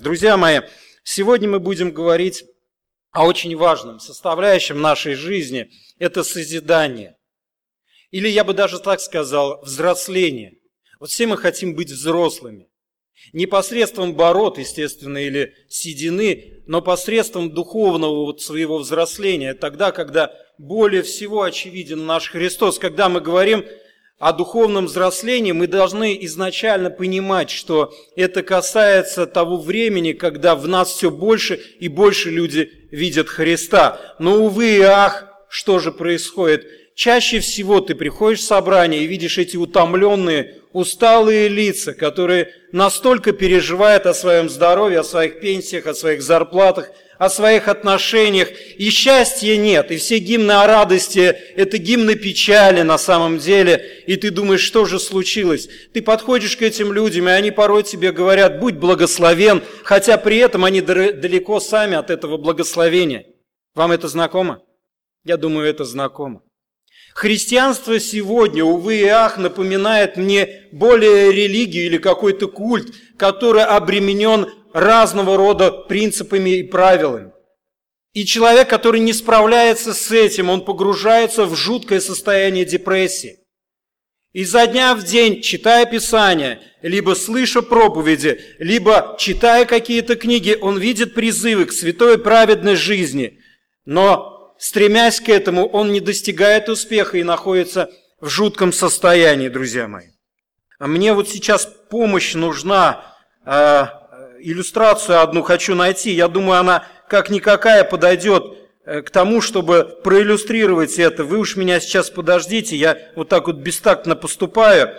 Друзья мои, сегодня мы будем говорить о очень важном составляющем нашей жизни – это созидание. Или я бы даже так сказал, взросление. Вот все мы хотим быть взрослыми. Не посредством бород, естественно, или седины, но посредством духовного вот своего взросления. Тогда, когда более всего очевиден наш Христос, когда мы говорим о духовном взрослении, мы должны изначально понимать, что это касается того времени, когда в нас все больше и больше люди видят Христа. Но, увы и ах, что же происходит? Чаще всего ты приходишь в собрание и видишь эти утомленные, усталые лица, которые настолько переживают о своем здоровье, о своих пенсиях, о своих зарплатах, о своих отношениях, и счастья нет, и все гимны о радости – это гимны печали на самом деле, и ты думаешь, что же случилось? Ты подходишь к этим людям, и они порой тебе говорят, будь благословен, хотя при этом они далеко сами от этого благословения. Вам это знакомо? Я думаю, это знакомо. Христианство сегодня, увы и ах, напоминает мне более религию или какой-то культ, который обременен разного рода принципами и правилами. И человек, который не справляется с этим, он погружается в жуткое состояние депрессии. И за дня в день, читая Писание, либо слыша проповеди, либо читая какие-то книги, он видит призывы к святой праведной жизни. Но стремясь к этому, он не достигает успеха и находится в жутком состоянии, друзья мои. А мне вот сейчас помощь нужна, э, иллюстрацию одну хочу найти. Я думаю, она как никакая подойдет э, к тому, чтобы проиллюстрировать это. Вы уж меня сейчас подождите, я вот так вот бестактно поступаю.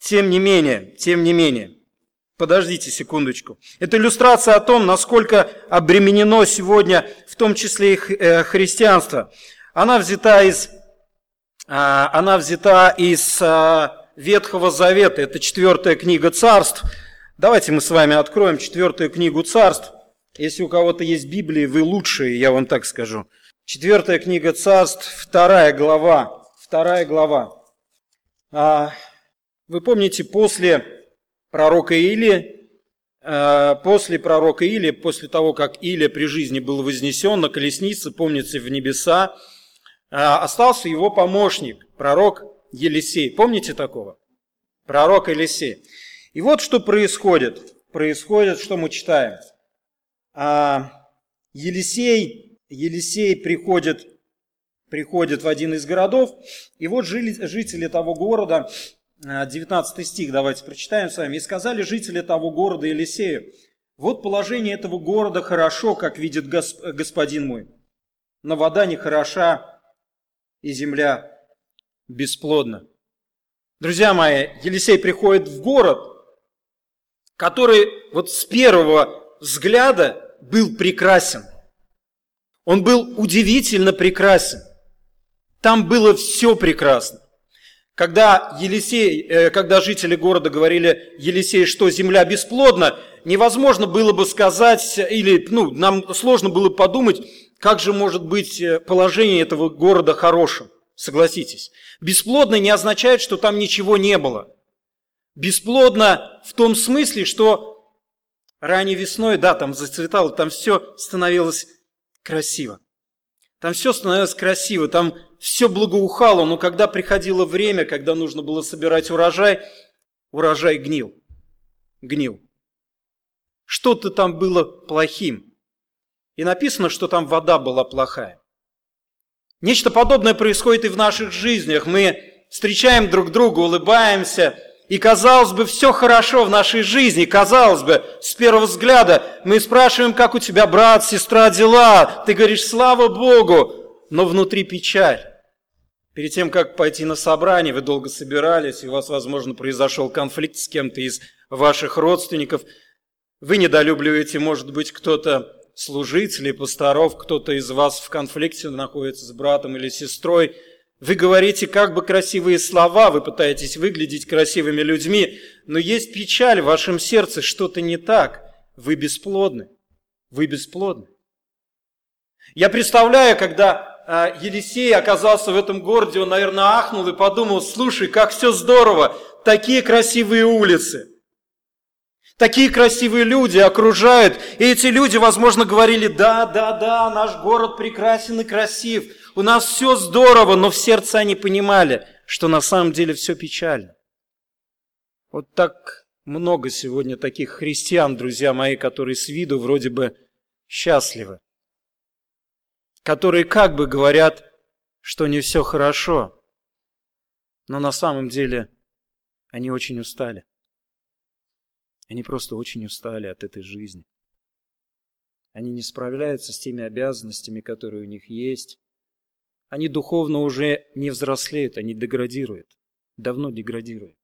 Тем не менее, тем не менее. Подождите секундочку. Это иллюстрация о том, насколько обременено сегодня, в том числе и э, христианство. Она взята из, а, она взята из а, Ветхого Завета. Это четвертая книга царств. Давайте мы с вами откроем четвертую книгу царств. Если у кого-то есть Библия, вы лучшие, я вам так скажу. Четвертая книга царств, вторая глава. Вторая глава. А, вы помните, после пророка Или, э, после пророка Или, после того, как Илия при жизни был вознесен на колеснице, помнится, в небеса, э, остался его помощник, пророк Елисей. Помните такого? Пророк Елисей. И вот что происходит. Происходит, что мы читаем. А, Елисей, Елисей приходит, приходит в один из городов, и вот жители того города 19 э, стих давайте прочитаем с вами. «И сказали жители того города Елисею, вот положение этого города хорошо, как видит господин мой, но вода не хороша, и земля бесплодна». Друзья мои, Елисей приходит в город, который вот с первого взгляда был прекрасен. Он был удивительно прекрасен. Там было все прекрасно. Когда, Елисей, э, когда жители города говорили Елисей, что земля бесплодна, невозможно было бы сказать, или ну, нам сложно было подумать, как же может быть э, положение этого города хорошим. Согласитесь. Бесплодно не означает, что там ничего не было. Бесплодно в том смысле, что ранней весной, да, там зацветало, там все становилось красиво. Там все становилось красиво, там все благоухало, но когда приходило время, когда нужно было собирать урожай, урожай гнил. Гнил. Что-то там было плохим. И написано, что там вода была плохая. Нечто подобное происходит и в наших жизнях. Мы встречаем друг друга, улыбаемся, и казалось бы, все хорошо в нашей жизни, казалось бы, с первого взгляда мы спрашиваем, как у тебя брат, сестра, дела. Ты говоришь, слава Богу, но внутри печаль. Перед тем, как пойти на собрание, вы долго собирались, и у вас, возможно, произошел конфликт с кем-то из ваших родственников. Вы недолюбливаете, может быть, кто-то служителей, пасторов, кто-то из вас в конфликте находится с братом или сестрой. Вы говорите как бы красивые слова, вы пытаетесь выглядеть красивыми людьми, но есть печаль в вашем сердце, что-то не так. Вы бесплодны. Вы бесплодны. Я представляю, когда а, Елисей оказался в этом городе, он, наверное, ахнул и подумал, слушай, как все здорово, такие красивые улицы. Такие красивые люди окружают, и эти люди, возможно, говорили, да, да, да, наш город прекрасен и красив, у нас все здорово, но в сердце они понимали, что на самом деле все печально. Вот так много сегодня таких христиан, друзья мои, которые с виду вроде бы счастливы, которые как бы говорят, что не все хорошо, но на самом деле они очень устали. Они просто очень устали от этой жизни. Они не справляются с теми обязанностями, которые у них есть. Они духовно уже не взрослеют, они деградируют. Давно деградируют.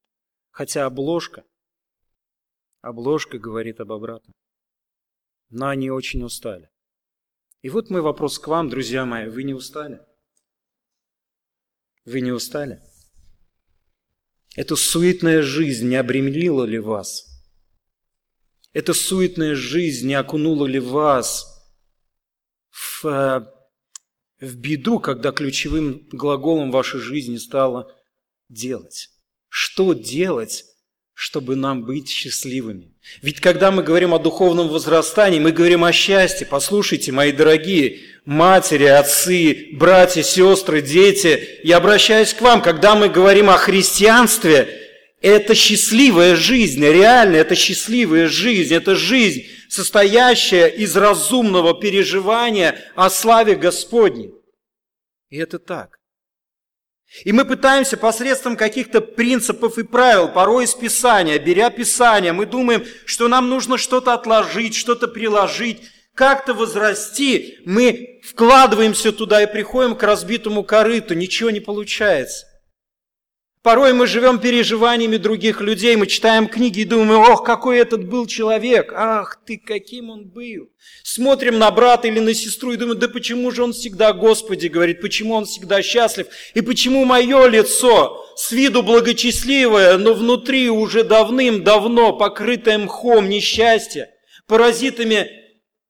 Хотя обложка, обложка говорит об обратном. Но они очень устали. И вот мой вопрос к вам, друзья мои. Вы не устали? Вы не устали? Эта суетная жизнь не обременила ли вас? Эта суетная жизнь не окунула ли вас в, э, в беду, когда ключевым глаголом вашей жизни стало «делать»? Что делать, чтобы нам быть счастливыми? Ведь когда мы говорим о духовном возрастании, мы говорим о счастье. Послушайте, мои дорогие матери, отцы, братья, сестры, дети, я обращаюсь к вам, когда мы говорим о христианстве – это счастливая жизнь, реально это счастливая жизнь, это жизнь, состоящая из разумного переживания о славе Господней. И это так. И мы пытаемся посредством каких-то принципов и правил, порой из Писания, беря Писание, мы думаем, что нам нужно что-то отложить, что-то приложить, как-то возрасти. Мы вкладываемся туда и приходим к разбитому корыту, ничего не получается. Порой мы живем переживаниями других людей, мы читаем книги и думаем, ох, какой этот был человек, ах ты, каким он был. Смотрим на брата или на сестру и думаем, да почему же он всегда Господи говорит, почему он всегда счастлив, и почему мое лицо с виду благочестливое, но внутри уже давным-давно покрытое мхом несчастья, паразитами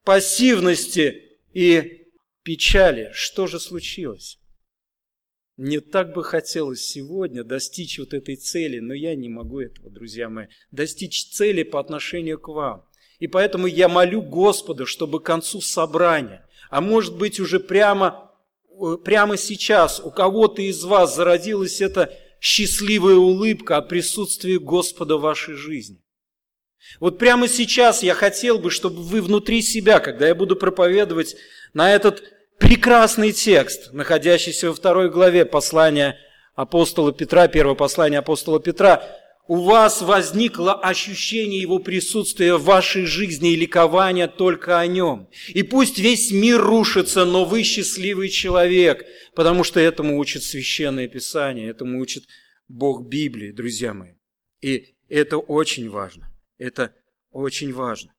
пассивности и печали. Что же случилось? Мне так бы хотелось сегодня достичь вот этой цели, но я не могу этого, друзья мои, достичь цели по отношению к вам. И поэтому я молю Господа, чтобы к концу собрания, а может быть уже прямо, э, прямо сейчас у кого-то из вас зародилась эта счастливая улыбка от присутствия Господа в вашей жизни. Вот прямо сейчас я хотел бы, чтобы вы внутри себя, когда я буду проповедовать на этот прекрасный текст, находящийся во второй главе послания апостола Петра, первого послания апостола Петра, у вас возникло ощущение Его присутствия в вашей жизни и ликование только о Нем. И пусть весь мир рушится, но вы счастливый человек, потому что этому учит Священное Писание, этому учит Бог Библии, друзья мои. И это очень важно. Это очень важно.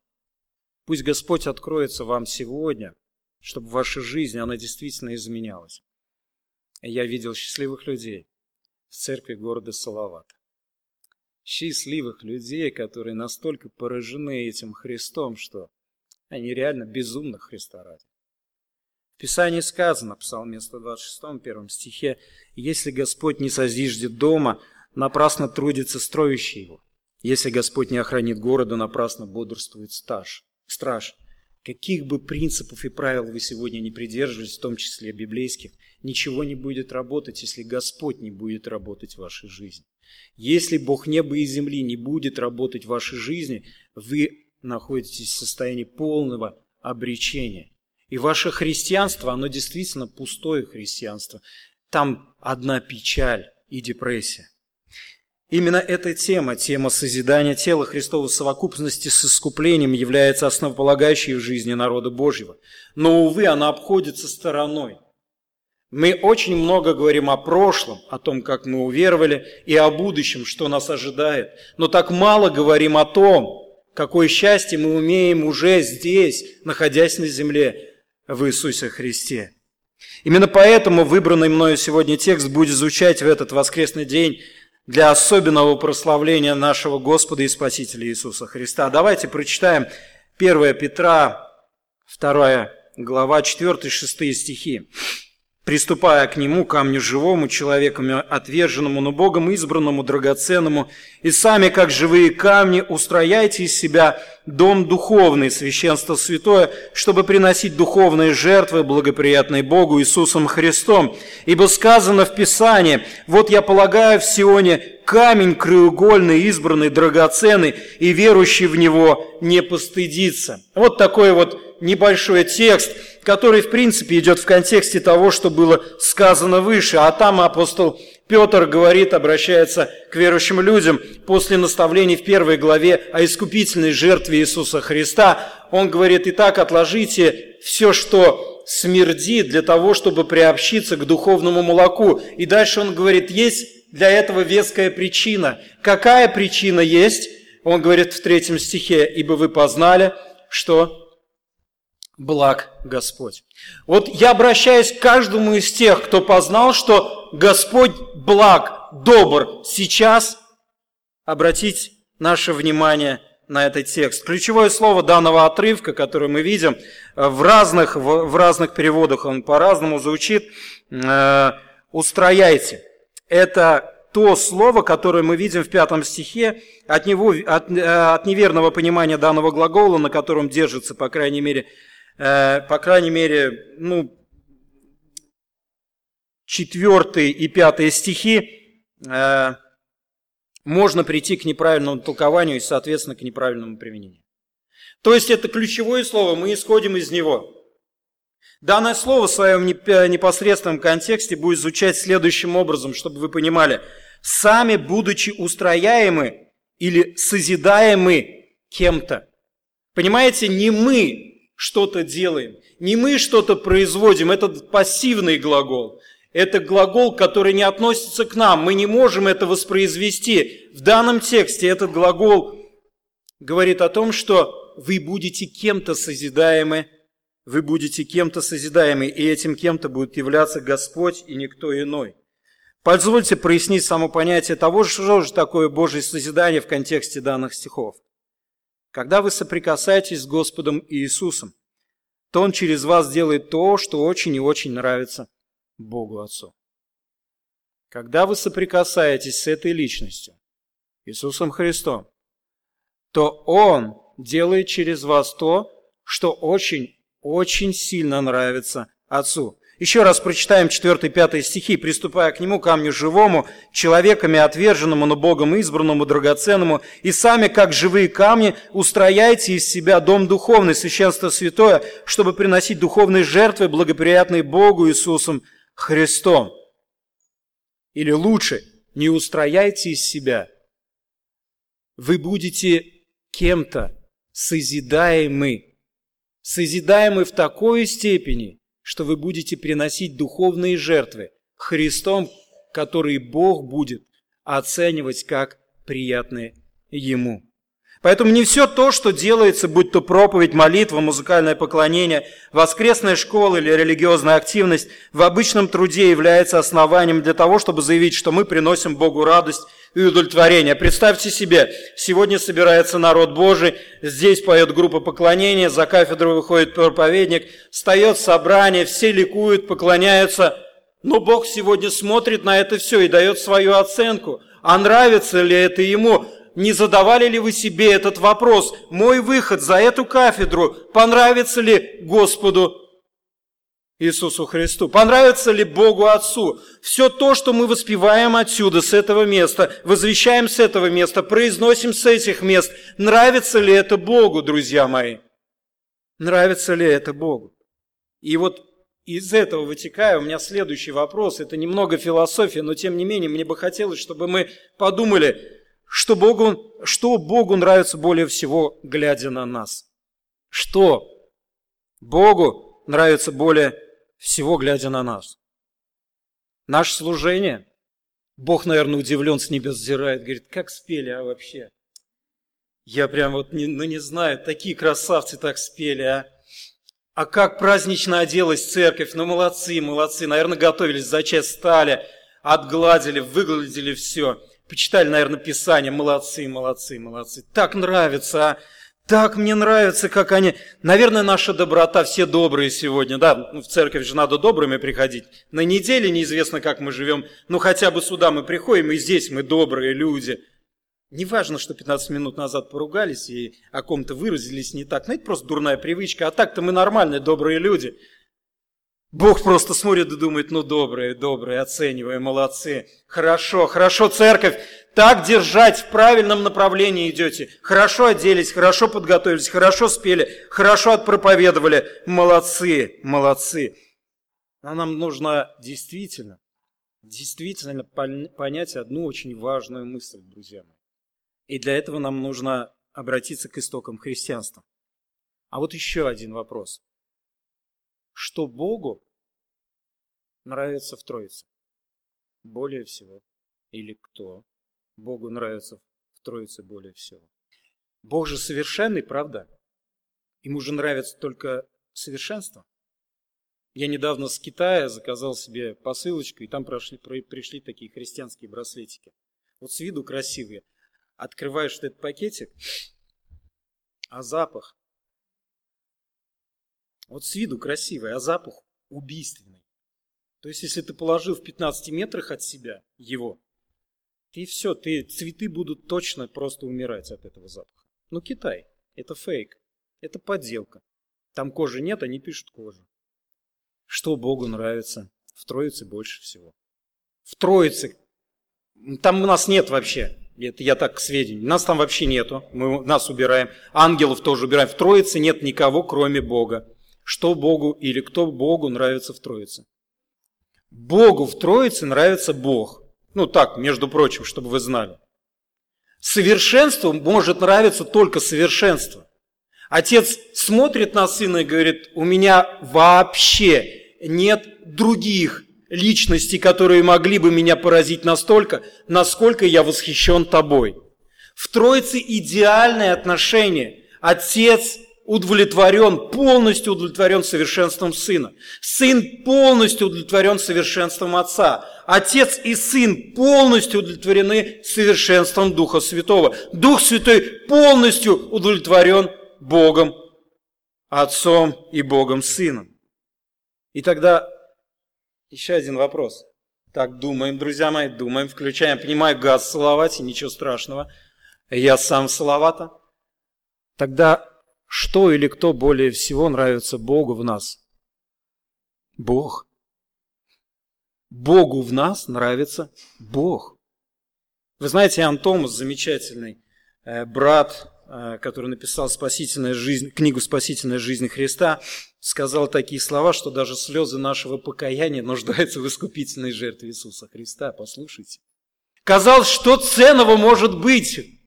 Пусть Господь откроется вам сегодня – чтобы ваша жизнь, она действительно изменялась. Я видел счастливых людей в церкви города Салавата. Счастливых людей, которые настолько поражены этим Христом, что они реально безумно Христа ради. В Писании сказано, Псалме 126, первом стихе, «Если Господь не созиждет дома, напрасно трудится строящий его. Если Господь не охранит города, напрасно бодрствует стаж, страж». Каких бы принципов и правил вы сегодня не придерживались, в том числе библейских, ничего не будет работать, если Господь не будет работать в вашей жизни. Если Бог неба и земли не будет работать в вашей жизни, вы находитесь в состоянии полного обречения. И ваше христианство, оно действительно пустое христианство. Там одна печаль и депрессия. Именно эта тема, тема созидания тела Христова в совокупности с искуплением является основополагающей в жизни народа Божьего. Но, увы, она обходится стороной. Мы очень много говорим о прошлом, о том, как мы уверовали, и о будущем, что нас ожидает. Но так мало говорим о том, какое счастье мы умеем уже здесь, находясь на земле в Иисусе Христе. Именно поэтому выбранный мною сегодня текст будет звучать в этот воскресный день для особенного прославления нашего Господа и Спасителя Иисуса Христа. Давайте прочитаем 1 Петра, 2 глава, 4-6 стихи. Приступая к нему, камню живому, человеком отверженному, но Богом избранному, драгоценному, и сами, как живые камни, устрояйте из себя дом духовный, священство святое, чтобы приносить духовные жертвы, благоприятные Богу Иисусом Христом. Ибо сказано в Писании, «Вот я полагаю в Сионе камень краеугольный, избранный, драгоценный, и верующий в него не постыдится». Вот такой вот небольшой текст, который, в принципе, идет в контексте того, что было сказано выше. А там апостол Петр говорит, обращается к верующим людям после наставлений в первой главе о искупительной жертве Иисуса Христа. Он говорит, итак, отложите все, что смердит, для того, чтобы приобщиться к духовному молоку. И дальше он говорит, есть для этого веская причина. Какая причина есть? Он говорит в третьем стихе, «Ибо вы познали, что благ Господь. Вот я обращаюсь к каждому из тех, кто познал, что Господь благ, добр. Сейчас обратить наше внимание на этот текст. Ключевое слово данного отрывка, которое мы видим в разных, в, в разных переводах, он по-разному звучит, э, «устрояйте». Это то слово, которое мы видим в пятом стихе, от, него, от, э, от неверного понимания данного глагола, на котором держится, по крайней мере, Э, по крайней мере, ну, четвертый и пятый стихи, э, можно прийти к неправильному толкованию и, соответственно, к неправильному применению. То есть это ключевое слово, мы исходим из него. Данное слово в своем непосредственном контексте будет звучать следующим образом, чтобы вы понимали. Сами, будучи устрояемы или созидаемы кем-то. Понимаете, не мы что-то делаем. Не мы что-то производим, это пассивный глагол. Это глагол, который не относится к нам. Мы не можем это воспроизвести. В данном тексте этот глагол говорит о том, что вы будете кем-то созидаемы, вы будете кем-то созидаемы, и этим кем-то будет являться Господь и никто иной. Позвольте прояснить само понятие того, что же такое Божье созидание в контексте данных стихов. Когда вы соприкасаетесь с Господом Иисусом, то Он через вас делает то, что очень и очень нравится Богу Отцу. Когда вы соприкасаетесь с этой личностью, Иисусом Христом, то Он делает через вас то, что очень-очень сильно нравится Отцу. Еще раз прочитаем 4-5 стихи. «Приступая к нему, камню живому, человеками отверженному, но Богом избранному, драгоценному, и сами, как живые камни, устрояйте из себя дом духовный, священство святое, чтобы приносить духовные жертвы, благоприятные Богу Иисусом Христом». Или лучше, не устрояйте из себя. Вы будете кем-то созидаемы. Созидаемы в такой степени – что вы будете приносить духовные жертвы Христом, которые Бог будет оценивать как приятные Ему. Поэтому не все то, что делается, будь то проповедь, молитва, музыкальное поклонение, воскресная школа или религиозная активность, в обычном труде является основанием для того, чтобы заявить, что мы приносим Богу радость и удовлетворение. Представьте себе, сегодня собирается народ Божий, здесь поет группа поклонения, за кафедру выходит проповедник, встает собрание, все ликуют, поклоняются, но Бог сегодня смотрит на это все и дает свою оценку. А нравится ли это ему? Не задавали ли вы себе этот вопрос, мой выход за эту кафедру понравится ли Господу Иисусу Христу? Понравится ли Богу Отцу? Все то, что мы воспеваем отсюда, с этого места, возвещаем с этого места, произносим с этих мест, нравится ли это Богу, друзья мои? Нравится ли это Богу? И вот из этого вытекая, у меня следующий вопрос. Это немного философия, но тем не менее мне бы хотелось, чтобы мы подумали, что Богу, что Богу нравится более всего, глядя на нас? Что Богу нравится более всего, глядя на нас? Наше служение? Бог, наверное, удивлен, с небес взирает, говорит, как спели, а вообще? Я прям вот, не, ну не знаю, такие красавцы так спели, а? А как празднично оделась церковь, ну молодцы, молодцы, наверное, готовились за час, стали, отгладили, выгладили все почитали, наверное, Писание. Молодцы, молодцы, молодцы. Так нравится, а? Так мне нравится, как они... Наверное, наша доброта, все добрые сегодня, да, ну, в церковь же надо добрыми приходить. На неделе неизвестно, как мы живем, ну хотя бы сюда мы приходим, и здесь мы добрые люди. Не важно, что 15 минут назад поругались и о ком-то выразились не так, но это просто дурная привычка, а так-то мы нормальные, добрые люди. Бог просто смотрит и думает, ну добрые, добрые, оценивая, молодцы. Хорошо, хорошо, церковь, так держать, в правильном направлении идете. Хорошо оделись, хорошо подготовились, хорошо спели, хорошо отпроповедовали. Молодцы, молодцы. А нам нужно действительно, действительно понять одну очень важную мысль, друзья мои. И для этого нам нужно обратиться к истокам христианства. А вот еще один вопрос. Что Богу нравится в Троице? Более всего. Или кто Богу нравится в Троице более всего. Бог же совершенный, правда? Ему же нравится только совершенство. Я недавно с Китая заказал себе посылочку, и там прошли, пришли такие христианские браслетики. Вот с виду красивые. Открываешь этот пакетик, а запах. Вот с виду красивый, а запах убийственный. То есть, если ты положил в 15 метрах от себя его, ты все, ты, цветы будут точно просто умирать от этого запаха. Ну, Китай, это фейк, это подделка. Там кожи нет, они пишут кожу. Что Богу нравится? В Троице больше всего. В Троице. Там у нас нет вообще. Это я так к сведению. Нас там вообще нету. Мы нас убираем. Ангелов тоже убираем. В Троице нет никого, кроме Бога. Что Богу или кто Богу нравится в Троице? Богу в Троице нравится Бог. Ну так, между прочим, чтобы вы знали. Совершенство может нравиться только совершенство. Отец смотрит на сына и говорит, у меня вообще нет других личностей, которые могли бы меня поразить настолько, насколько я восхищен тобой. В Троице идеальное отношение. Отец удовлетворен, полностью удовлетворен совершенством сына. Сын полностью удовлетворен совершенством отца. Отец и сын полностью удовлетворены совершенством Духа Святого. Дух Святой полностью удовлетворен Богом Отцом и Богом Сыном. И тогда еще один вопрос. Так, думаем, друзья мои, думаем, включаем. Понимаю, газ Салавате, ничего страшного. Я сам Салавата. Тогда что или кто более всего нравится Богу в нас? Бог. Богу в нас нравится Бог. Вы знаете, Иоанн Томас, замечательный э, брат, э, который написал спасительная жизнь, книгу «Спасительная жизнь Христа», сказал такие слова, что даже слезы нашего покаяния нуждаются в искупительной жертве Иисуса Христа. Послушайте. Казалось, что ценного может быть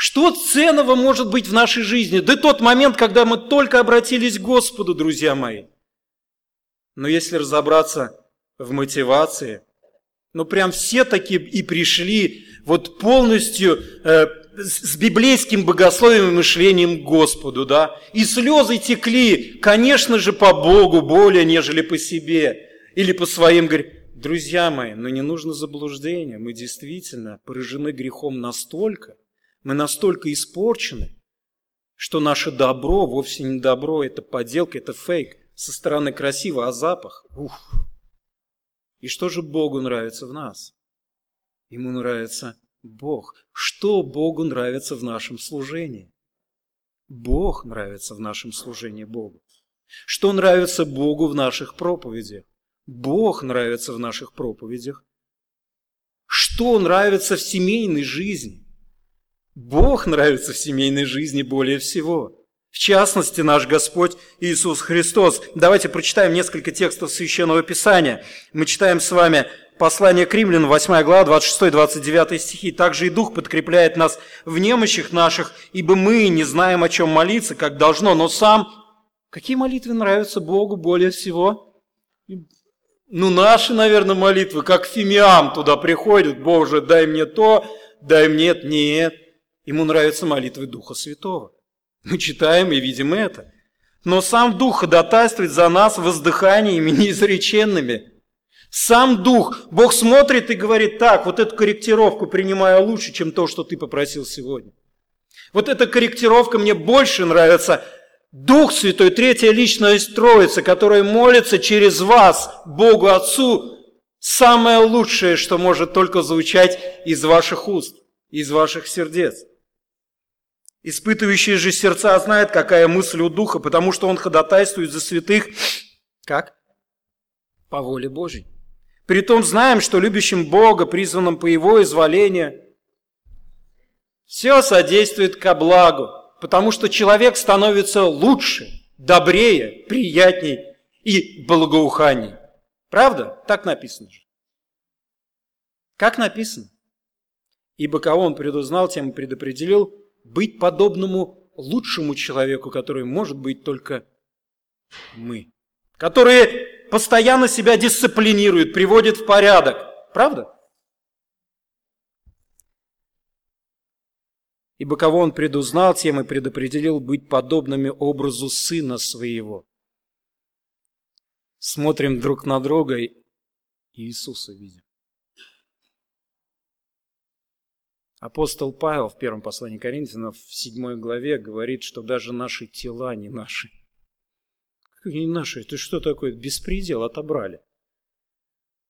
что ценного может быть в нашей жизни? Да тот момент, когда мы только обратились к Господу, друзья мои. Но если разобраться в мотивации, ну прям все такие и пришли вот полностью э, с библейским богословием и мышлением к Господу, да. И слезы текли, конечно же, по Богу более, нежели по себе или по своим Друзья мои, но не нужно заблуждения. Мы действительно поражены грехом настолько – мы настолько испорчены, что наше добро вовсе не добро, это подделка, это фейк. Со стороны красиво, а запах? Ух! И что же Богу нравится в нас? Ему нравится Бог. Что Богу нравится в нашем служении? Бог нравится в нашем служении Богу. Что нравится Богу в наших проповедях? Бог нравится в наших проповедях. Что нравится в семейной жизни? Бог нравится в семейной жизни более всего. В частности, наш Господь Иисус Христос. Давайте прочитаем несколько текстов Священного Писания. Мы читаем с вами послание к римлянам, 8 глава, 26-29 стихи. «Также и Дух подкрепляет нас в немощах наших, ибо мы не знаем, о чем молиться, как должно, но сам...» Какие молитвы нравятся Богу более всего? Ну, наши, наверное, молитвы, как фимиам туда приходят. Боже, дай мне то, дай мне. Нет. Ему нравятся молитвы Духа Святого. Мы читаем и видим это. Но сам Дух ходатайствует за нас воздыханиями неизреченными. Сам Дух, Бог смотрит и говорит, так, вот эту корректировку принимаю лучше, чем то, что ты попросил сегодня. Вот эта корректировка мне больше нравится. Дух Святой, третья личность Троицы, которая молится через вас, Богу Отцу, самое лучшее, что может только звучать из ваших уст, из ваших сердец. Испытывающие же сердца знают, какая мысль у Духа, потому что Он ходатайствует за святых. Как? По воле Божьей. Притом знаем, что любящим Бога, призванным по Его изволению, все содействует ко благу, потому что человек становится лучше, добрее, приятней и благоуханней. Правда? Так написано же. Как написано? Ибо кого он предузнал, тем и предопределил быть подобному лучшему человеку, который может быть только мы. Которые постоянно себя дисциплинируют, приводят в порядок. Правда? Ибо кого он предузнал, тем и предопределил быть подобными образу Сына Своего. Смотрим друг на друга и Иисуса видим. Апостол Павел в первом послании Коринфянам в седьмой главе говорит, что даже наши тела не наши. Не наши, это что такое? Беспредел отобрали.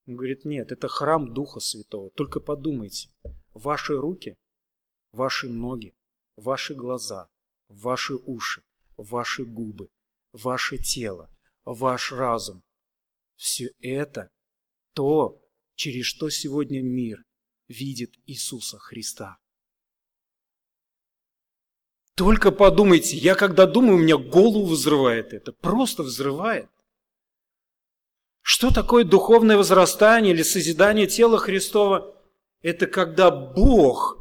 Он говорит, нет, это храм Духа Святого. Только подумайте, ваши руки – ваши ноги, ваши глаза, ваши уши, ваши губы, ваше тело, ваш разум. Все это то, через что сегодня мир видит Иисуса Христа. Только подумайте, я когда думаю, у меня голову взрывает это, просто взрывает. Что такое духовное возрастание или созидание тела Христова? Это когда Бог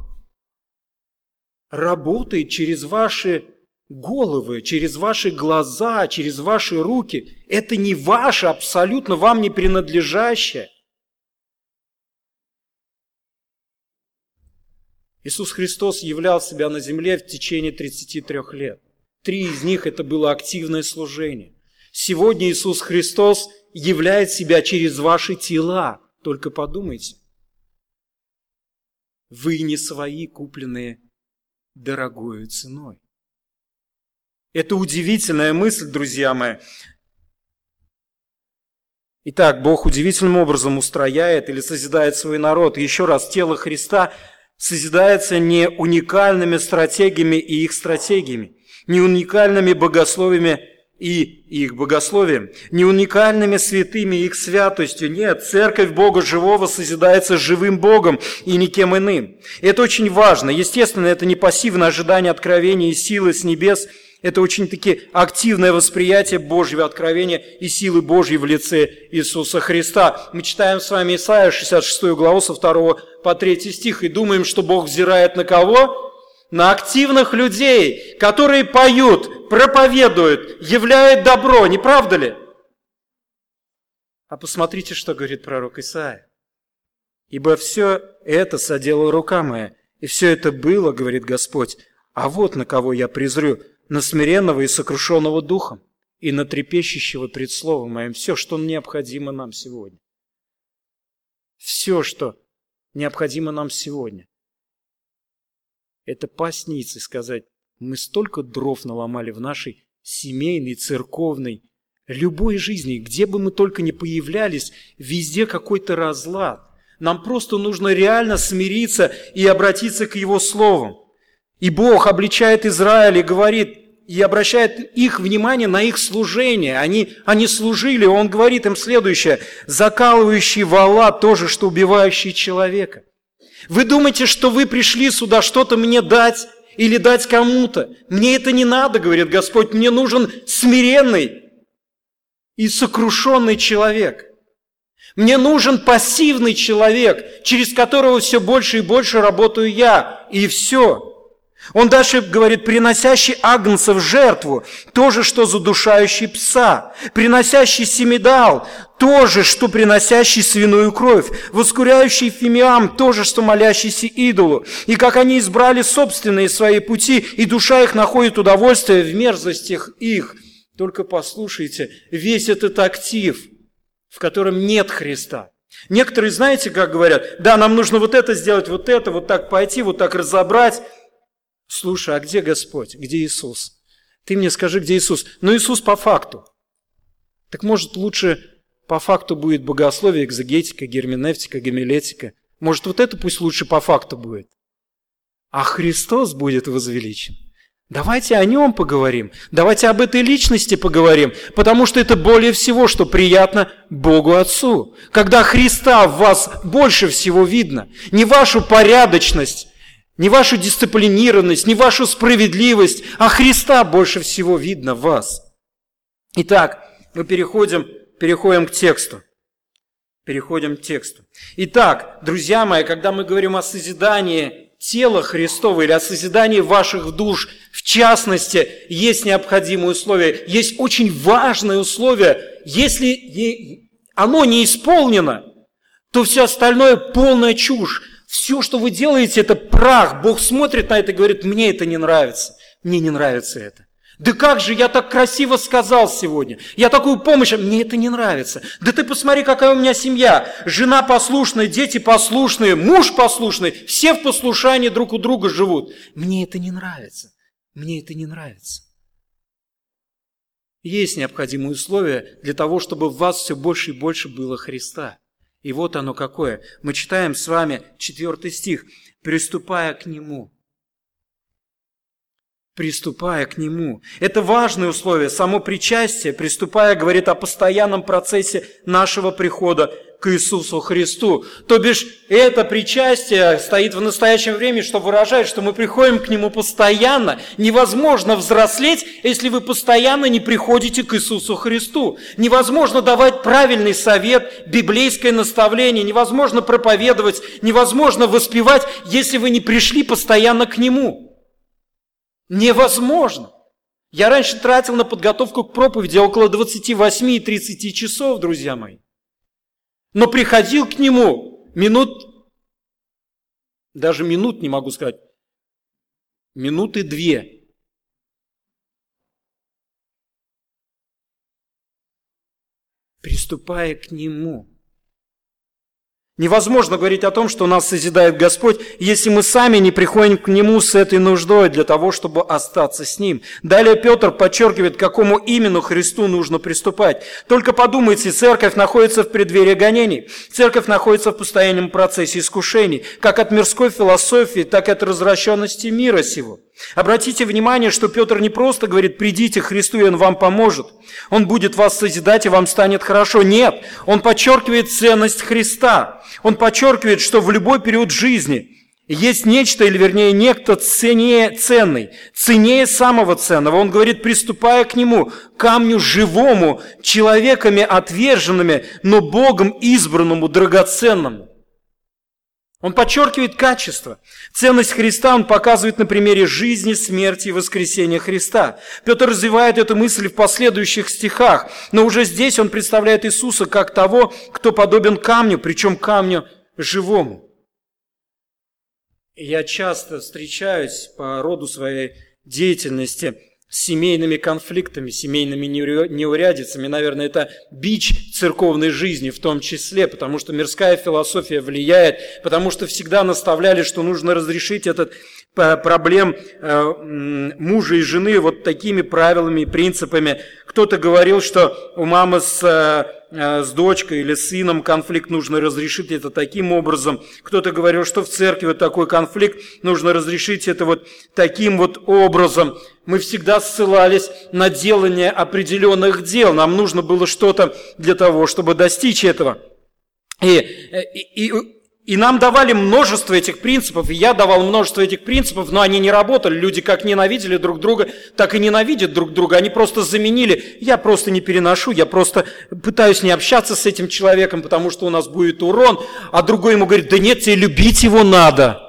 работает через ваши головы, через ваши глаза, через ваши руки. Это не ваше, абсолютно вам не принадлежащее. Иисус Христос являл себя на земле в течение 33 лет. Три из них это было активное служение. Сегодня Иисус Христос являет себя через ваши тела. Только подумайте. Вы не свои купленные дорогою ценой. Это удивительная мысль, друзья мои. Итак, Бог удивительным образом устрояет или созидает свой народ. еще раз, тело Христа созидается не уникальными стратегиями и их стратегиями, не уникальными богословиями и их богословием, не уникальными святыми их святостью. Нет, церковь Бога живого созидается живым Богом и никем иным. И это очень важно. Естественно, это не пассивное ожидание откровения и силы с небес, это очень-таки активное восприятие Божьего откровения и силы Божьей в лице Иисуса Христа. Мы читаем с вами Исаия 66 главу со 2 по 3 стих и думаем, что Бог взирает на кого? на активных людей, которые поют, проповедуют, являют добро, не правда ли? А посмотрите, что говорит пророк Исаия. «Ибо все это соделала рука моя, и все это было, — говорит Господь, — а вот на кого я презрю, на смиренного и сокрушенного духом, и на трепещущего пред словом моим, все, что необходимо нам сегодня. Все, что необходимо нам сегодня это поснить и сказать, мы столько дров наломали в нашей семейной, церковной, любой жизни, где бы мы только ни появлялись, везде какой-то разлад. Нам просто нужно реально смириться и обратиться к Его Словам. И Бог обличает Израиль и говорит, и обращает их внимание на их служение. Они, они служили, Он говорит им следующее, закалывающий вала тоже, что убивающий человека. Вы думаете, что вы пришли сюда что-то мне дать или дать кому-то? Мне это не надо, говорит Господь, мне нужен смиренный и сокрушенный человек. Мне нужен пассивный человек, через которого все больше и больше работаю я, и все. Он дальше говорит, приносящий агнца в жертву, то же, что задушающий пса, приносящий семидал, то же, что приносящий свиную кровь, воскуряющий фимиам, то же, что молящийся идолу. И как они избрали собственные свои пути, и душа их находит удовольствие в мерзостях их. Только послушайте, весь этот актив, в котором нет Христа. Некоторые, знаете, как говорят, да, нам нужно вот это сделать, вот это, вот так пойти, вот так разобрать, Слушай, а где Господь? Где Иисус? Ты мне скажи, где Иисус? Ну, Иисус по факту. Так может, лучше по факту будет богословие, экзегетика, герменевтика, гомилетика. Может, вот это пусть лучше по факту будет. А Христос будет возвеличен. Давайте о нем поговорим. Давайте об этой личности поговорим, потому что это более всего, что приятно Богу Отцу. Когда Христа в вас больше всего видно, не вашу порядочность, не вашу дисциплинированность, не вашу справедливость, а Христа больше всего видно в вас. Итак, мы переходим, переходим к тексту. Переходим к тексту. Итак, друзья мои, когда мы говорим о созидании тела Христова или о созидании ваших душ, в частности, есть необходимые условия, есть очень важные условия. Если оно не исполнено, то все остальное полная чушь. Все, что вы делаете, это прах. Бог смотрит на это и говорит, мне это не нравится. Мне не нравится это. Да как же, я так красиво сказал сегодня. Я такую помощь, мне это не нравится. Да ты посмотри, какая у меня семья. Жена послушная, дети послушные, муж послушный. Все в послушании друг у друга живут. Мне это не нравится. Мне это не нравится. Есть необходимые условия для того, чтобы в вас все больше и больше было Христа. И вот оно какое. Мы читаем с вами четвертый стих. «Приступая к Нему, приступая к Нему. Это важное условие. Само причастие, приступая, говорит о постоянном процессе нашего прихода к Иисусу Христу. То бишь, это причастие стоит в настоящем времени, что выражает, что мы приходим к Нему постоянно. Невозможно взрослеть, если вы постоянно не приходите к Иисусу Христу. Невозможно давать правильный совет, библейское наставление, невозможно проповедовать, невозможно воспевать, если вы не пришли постоянно к Нему. Невозможно. Я раньше тратил на подготовку к проповеди около 28 и 30 часов, друзья мои. Но приходил к нему минут, даже минут не могу сказать, минуты две. Приступая к нему – Невозможно говорить о том, что нас созидает Господь, если мы сами не приходим к Нему с этой нуждой для того, чтобы остаться с Ним. Далее Петр подчеркивает, к какому именно Христу нужно приступать. Только подумайте, церковь находится в преддверии гонений. Церковь находится в постоянном процессе искушений, как от мирской философии, так и от развращенности мира сего. Обратите внимание, что Петр не просто говорит «придите к Христу, и Он вам поможет». Он будет вас созидать, и вам станет хорошо. Нет, он подчеркивает ценность Христа. Он подчеркивает, что в любой период жизни есть нечто, или вернее некто ценнее, ценный, ценнее самого ценного. Он говорит, приступая к нему, камню живому, человеками отверженными, но Богом избранному, драгоценному. Он подчеркивает качество. Ценность Христа он показывает на примере жизни, смерти и воскресения Христа. Петр развивает эту мысль в последующих стихах, но уже здесь он представляет Иисуса как того, кто подобен камню, причем камню живому. Я часто встречаюсь по роду своей деятельности семейными конфликтами, семейными неурядицами. Наверное, это бич церковной жизни в том числе, потому что мирская философия влияет, потому что всегда наставляли, что нужно разрешить этот э, проблем э, мужа и жены вот такими правилами и принципами. Кто-то говорил, что у мамы с э, с дочкой или сыном конфликт нужно разрешить это таким образом. Кто-то говорил, что в церкви вот такой конфликт нужно разрешить это вот таким вот образом. Мы всегда ссылались на делание определенных дел. Нам нужно было что-то для того, чтобы достичь этого. И, и, и нам давали множество этих принципов, и я давал множество этих принципов, но они не работали. Люди как ненавидели друг друга, так и ненавидят друг друга. Они просто заменили. Я просто не переношу, я просто пытаюсь не общаться с этим человеком, потому что у нас будет урон. А другой ему говорит, да нет, тебе любить его надо.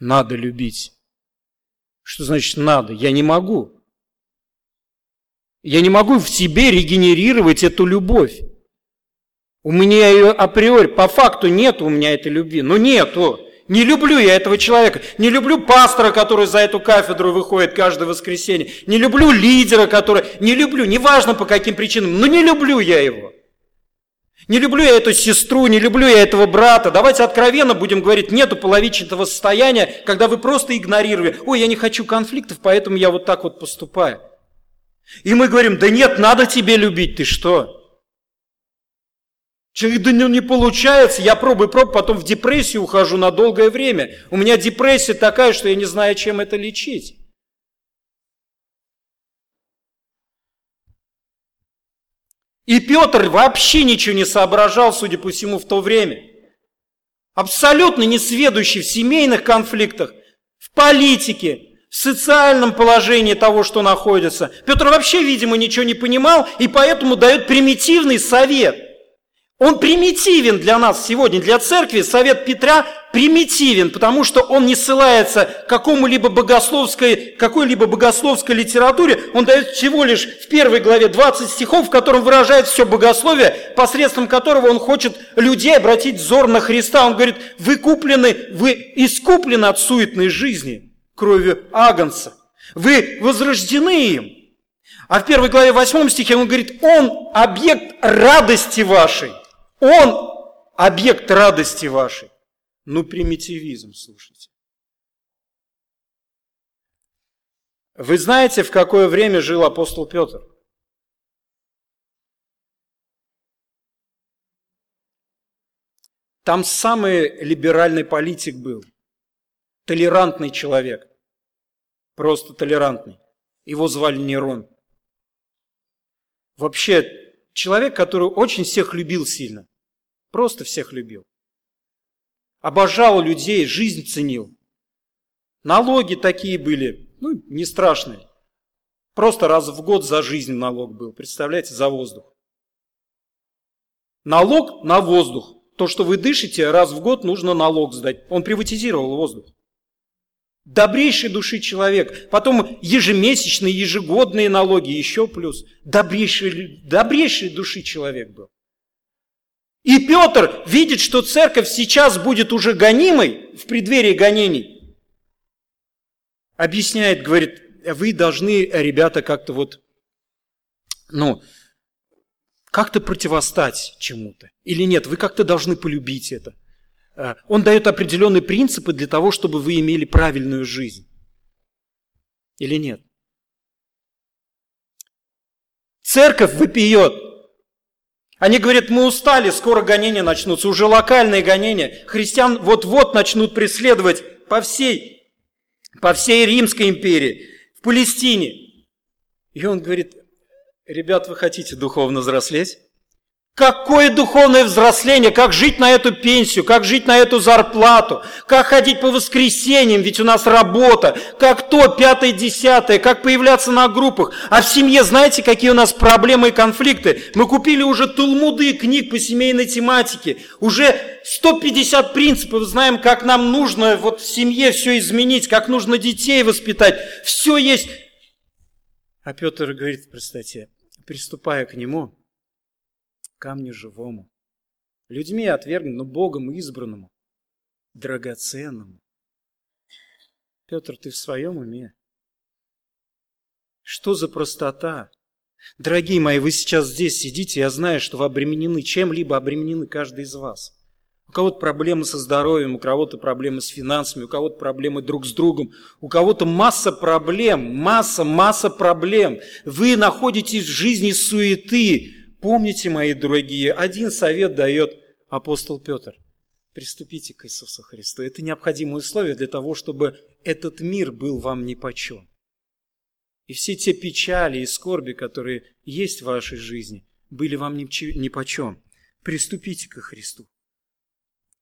Надо любить. Что значит надо? Я не могу. Я не могу в себе регенерировать эту любовь. У меня ее априори, по факту нет у меня этой любви. Ну нету. Не люблю я этого человека. Не люблю пастора, который за эту кафедру выходит каждое воскресенье. Не люблю лидера, который... Не люблю, неважно по каким причинам, но не люблю я его. Не люблю я эту сестру, не люблю я этого брата. Давайте откровенно будем говорить, нету половичного состояния, когда вы просто игнорировали. Ой, я не хочу конфликтов, поэтому я вот так вот поступаю. И мы говорим, да нет, надо тебе любить, ты что? Человек, да не получается, я пробую, пробую, потом в депрессию ухожу на долгое время. У меня депрессия такая, что я не знаю, чем это лечить. И Петр вообще ничего не соображал, судя по всему, в то время. Абсолютно не сведущий в семейных конфликтах, в политике, в социальном положении того, что находится. Петр вообще, видимо, ничего не понимал и поэтому дает примитивный совет – он примитивен для нас сегодня, для церкви. Совет Петра примитивен, потому что он не ссылается к какому-либо богословской, какой-либо богословской литературе. Он дает всего лишь в первой главе 20 стихов, в котором выражает все богословие, посредством которого он хочет людей обратить взор на Христа. Он говорит, вы куплены, вы искуплены от суетной жизни кровью Агнца. Вы возрождены им. А в первой главе 8 стихе он говорит, он объект радости вашей. Он объект радости вашей. Ну, примитивизм, слушайте. Вы знаете, в какое время жил апостол Петр? Там самый либеральный политик был. Толерантный человек. Просто толерантный. Его звали Нерон. Вообще, человек, который очень всех любил сильно. Просто всех любил. Обожал людей, жизнь ценил. Налоги такие были, ну, не страшные. Просто раз в год за жизнь налог был, представляете, за воздух. Налог на воздух. То, что вы дышите, раз в год нужно налог сдать. Он приватизировал воздух. Добрейшей души человек. Потом ежемесячные, ежегодные налоги, еще плюс. Добрейшей, добрейшей души человек был. И Петр видит, что церковь сейчас будет уже гонимой в преддверии гонений. Объясняет, говорит, вы должны, ребята, как-то вот, ну, как-то противостать чему-то. Или нет, вы как-то должны полюбить это. А, он дает определенные принципы для того, чтобы вы имели правильную жизнь. Или нет? Церковь выпьет – они говорят, мы устали, скоро гонения начнутся, уже локальные гонения. Христиан вот-вот начнут преследовать по всей, по всей Римской империи, в Палестине. И он говорит, ребят, вы хотите духовно взрослеть? Какое духовное взросление, как жить на эту пенсию, как жить на эту зарплату, как ходить по воскресеньям, ведь у нас работа, как то, пятое, десятое, как появляться на группах. А в семье знаете, какие у нас проблемы и конфликты? Мы купили уже тулмуды книг по семейной тематике, уже 150 принципов знаем, как нам нужно вот в семье все изменить, как нужно детей воспитать. Все есть. А Петр говорит в простоте, приступая к нему, камню живому, людьми отвергнутому, но Богом избранному, драгоценному. Петр, ты в своем уме? Что за простота? Дорогие мои, вы сейчас здесь сидите, я знаю, что вы обременены чем-либо, обременены каждый из вас. У кого-то проблемы со здоровьем, у кого-то проблемы с финансами, у кого-то проблемы друг с другом, у кого-то масса проблем, масса, масса проблем. Вы находитесь в жизни суеты, Помните, мои дорогие, один совет дает апостол Петр. Приступите к Иисусу Христу. Это необходимое условие для того, чтобы этот мир был вам нипочем. И все те печали и скорби, которые есть в вашей жизни, были вам нипочем. Приступите к Христу.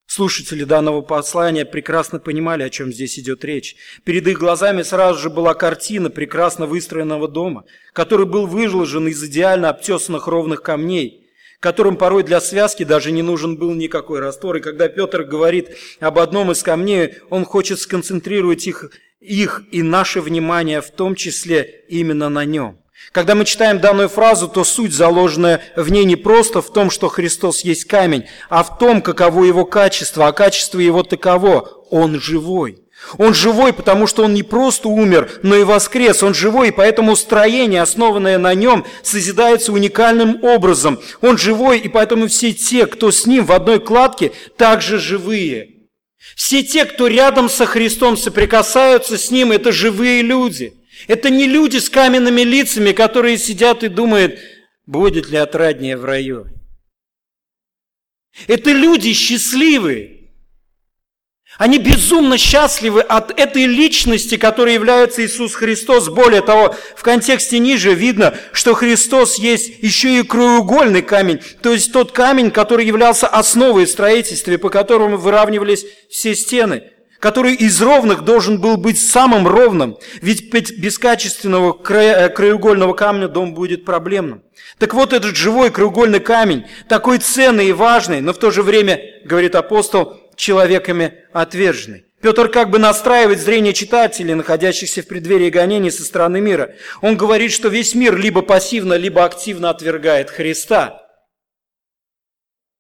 Слушатели данного послания прекрасно понимали, о чем здесь идет речь. Перед их глазами сразу же была картина прекрасно выстроенного дома, который был выложен из идеально обтесанных ровных камней, которым порой для связки даже не нужен был никакой раствор. И когда Петр говорит об одном из камней, он хочет сконцентрировать их, их и наше внимание в том числе именно на нем. Когда мы читаем данную фразу, то суть, заложенная в ней не просто в том, что Христос есть камень, а в том, каково его качество, а качество его таково – он живой. Он живой, потому что он не просто умер, но и воскрес. Он живой, и поэтому строение, основанное на нем, созидается уникальным образом. Он живой, и поэтому все те, кто с ним в одной кладке, также живые. Все те, кто рядом со Христом соприкасаются с Ним, это живые люди. Это не люди с каменными лицами, которые сидят и думают, будет ли отраднее в раю. Это люди счастливые, они безумно счастливы от этой личности, которой является Иисус Христос. Более того, в контексте ниже видно, что Христос есть еще и краеугольный камень, то есть тот камень, который являлся основой строительства, по которому выравнивались все стены, который из ровных должен был быть самым ровным, ведь без качественного э, краеугольного камня дом будет проблемным. Так вот этот живой краеугольный камень, такой ценный и важный, но в то же время, говорит апостол, человеками отверженный. Петр как бы настраивает зрение читателей, находящихся в преддверии гонений со стороны мира. Он говорит, что весь мир либо пассивно, либо активно отвергает Христа.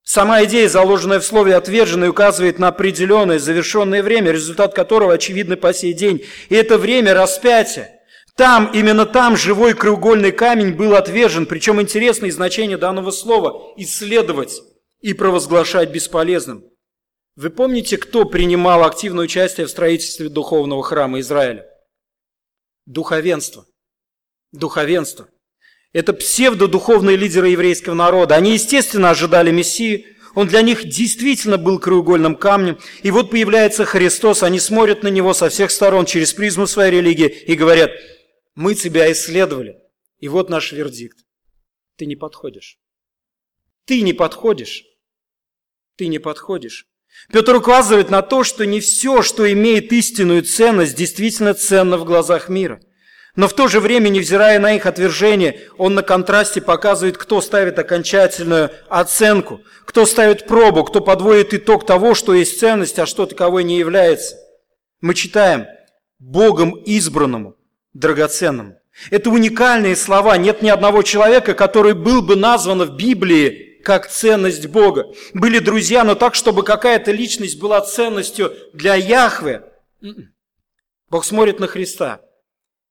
Сама идея, заложенная в слове «отверженный», указывает на определенное завершенное время, результат которого очевидно по сей день. И это время распятия. Там, именно там живой краеугольный камень был отвержен, причем интересное значение данного слова – исследовать и провозглашать бесполезным. Вы помните, кто принимал активное участие в строительстве духовного храма Израиля? Духовенство. Духовенство. Это псевдодуховные лидеры еврейского народа. Они, естественно, ожидали Мессии. Он для них действительно был краеугольным камнем. И вот появляется Христос, они смотрят на Него со всех сторон через призму своей религии и говорят, мы тебя исследовали, и вот наш вердикт. Ты не подходишь. Ты не подходишь. Ты не подходишь. Петр указывает на то, что не все, что имеет истинную ценность, действительно ценно в глазах мира. Но в то же время, невзирая на их отвержение, он на контрасте показывает, кто ставит окончательную оценку, кто ставит пробу, кто подводит итог того, что есть ценность, а что таковой не является. Мы читаем «Богом избранному, драгоценному». Это уникальные слова. Нет ни одного человека, который был бы назван в Библии как ценность Бога. Были друзья, но так, чтобы какая-то личность была ценностью для Яхве. М-м. Бог смотрит на Христа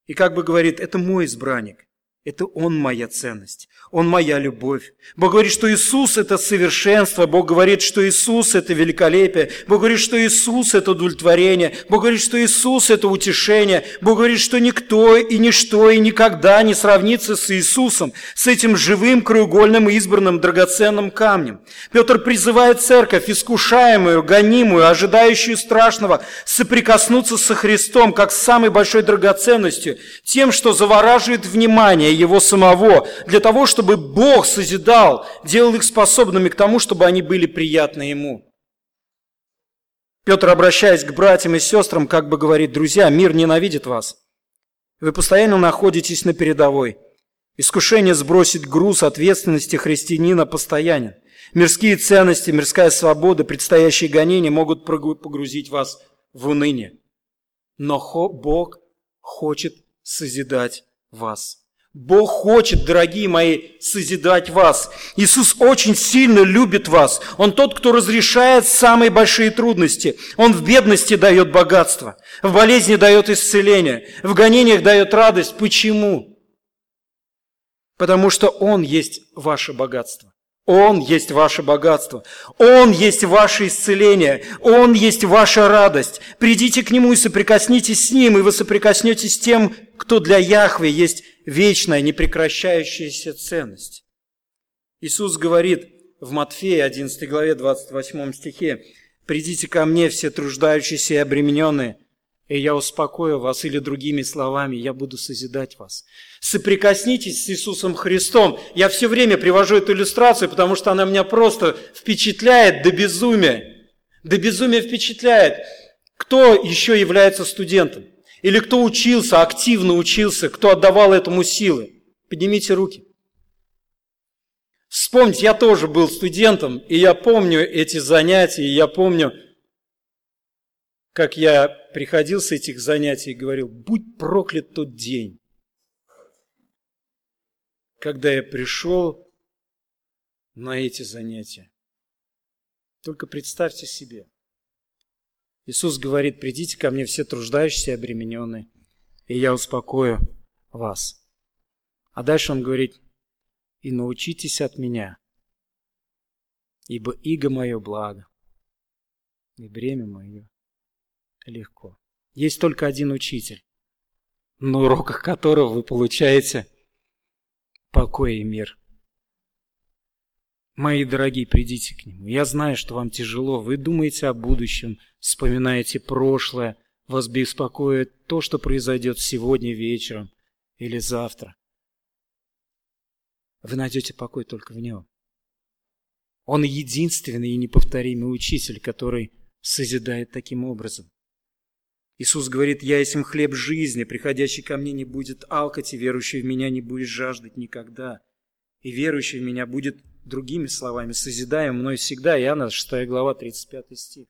и как бы говорит, это мой избранник. Это Он моя ценность, Он моя любовь. Бог говорит, что Иисус – это совершенство, Бог говорит, что Иисус – это великолепие, Бог говорит, что Иисус – это удовлетворение, Бог говорит, что Иисус – это утешение, Бог говорит, что никто и ничто и никогда не сравнится с Иисусом, с этим живым, краеугольным, избранным, драгоценным камнем. Петр призывает церковь, искушаемую, гонимую, ожидающую страшного, соприкоснуться со Христом, как с самой большой драгоценностью, тем, что завораживает внимание, его самого, для того, чтобы Бог созидал, делал их способными к тому, чтобы они были приятны Ему. Петр, обращаясь к братьям и сестрам, как бы говорит, друзья, мир ненавидит вас. Вы постоянно находитесь на передовой. Искушение сбросить груз ответственности христианина постоянен. Мирские ценности, мирская свобода, предстоящие гонения могут погрузить вас в уныние. Но Бог хочет созидать вас. Бог хочет, дорогие мои, созидать вас. Иисус очень сильно любит вас. Он тот, кто разрешает самые большие трудности. Он в бедности дает богатство, в болезни дает исцеление, в гонениях дает радость. Почему? Потому что Он есть ваше богатство. Он есть ваше богатство. Он есть ваше исцеление. Он есть ваша радость. Придите к Нему и соприкоснитесь с Ним, и вы соприкоснетесь с тем, кто для Яхве есть вечная, непрекращающаяся ценность. Иисус говорит в Матфея 11 главе 28 стихе, «Придите ко мне, все труждающиеся и обремененные, и я успокою вас, или другими словами, я буду созидать вас. Соприкоснитесь с Иисусом Христом. Я все время привожу эту иллюстрацию, потому что она меня просто впечатляет до безумия. До безумия впечатляет. Кто еще является студентом? Или кто учился, активно учился, кто отдавал этому силы? Поднимите руки. Вспомните, я тоже был студентом, и я помню эти занятия, и я помню, как я приходил с этих занятий и говорил, будь проклят тот день, когда я пришел на эти занятия. Только представьте себе, Иисус говорит, придите ко мне все труждающиеся и обремененные, и я успокою вас. А дальше он говорит, и научитесь от меня, ибо иго мое благо, и бремя мое легко. Есть только один учитель, на уроках которого вы получаете покой и мир. Мои дорогие, придите к нему. Я знаю, что вам тяжело. Вы думаете о будущем, вспоминаете прошлое, вас беспокоит то, что произойдет сегодня вечером или завтра. Вы найдете покой только в нем. Он единственный и неповторимый учитель, который созидает таким образом. Иисус говорит, «Я есть хлеб жизни, приходящий ко мне не будет алкать, и верующий в меня не будет жаждать никогда. И верующий в меня будет, другими словами, созидаем мной всегда». Иоанна 6 глава, 35 стих.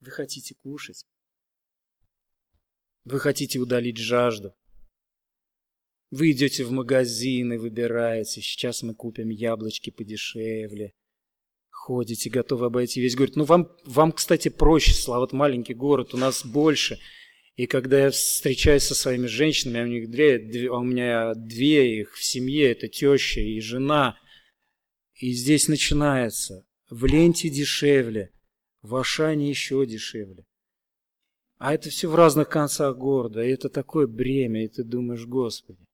Вы хотите кушать? Вы хотите удалить жажду? Вы идете в магазин и выбираете, сейчас мы купим яблочки подешевле. Ходите, готовы обойти весь город. Ну, вам, вам, кстати, проще, слава, вот маленький город, у нас больше. И когда я встречаюсь со своими женщинами, а у, них две, у меня две их в семье, это теща и жена, и здесь начинается в ленте дешевле, в Ашане еще дешевле. А это все в разных концах города, и это такое бремя, и ты думаешь, Господи,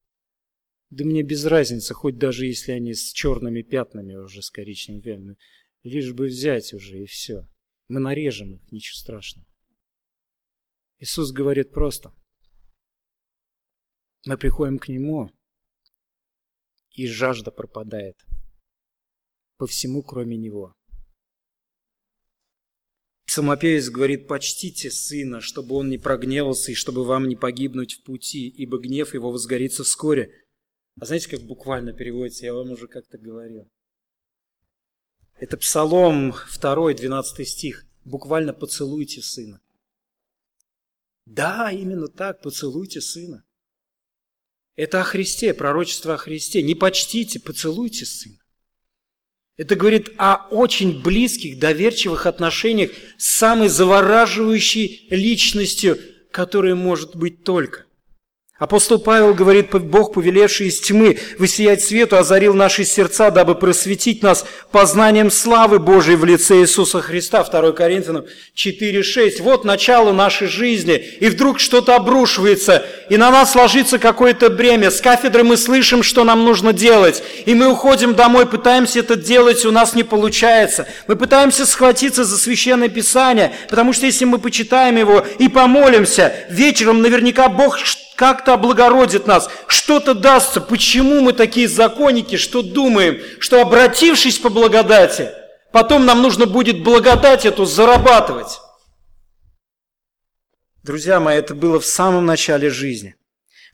да мне без разницы, хоть даже если они с черными пятнами уже, с коричневыми. Лишь бы взять уже и все. Мы нарежем их, ничего страшного. Иисус говорит просто. Мы приходим к Нему, и жажда пропадает. По всему, кроме Него. Псалмопевец говорит, почтите сына, чтобы он не прогневался и чтобы вам не погибнуть в пути, ибо гнев его возгорится вскоре. А знаете, как буквально переводится? Я вам уже как-то говорил. Это Псалом 2, 12 стих. Буквально поцелуйте сына. Да, именно так, поцелуйте сына. Это о Христе, пророчество о Христе. Не почтите, поцелуйте сына. Это говорит о очень близких, доверчивых отношениях с самой завораживающей личностью, которая может быть только – Апостол Павел говорит, Бог, повелевший из тьмы высиять свету, озарил наши сердца, дабы просветить нас познанием славы Божией в лице Иисуса Христа. 2 Коринфянам 4,6. Вот начало нашей жизни, и вдруг что-то обрушивается, и на нас ложится какое-то бремя. С кафедры мы слышим, что нам нужно делать, и мы уходим домой, пытаемся это делать, у нас не получается. Мы пытаемся схватиться за Священное Писание, потому что если мы почитаем его и помолимся, вечером наверняка Бог как-то облагородит нас, что-то дастся. Почему мы такие законники, что думаем, что обратившись по благодати, потом нам нужно будет благодать эту зарабатывать? Друзья мои, это было в самом начале жизни.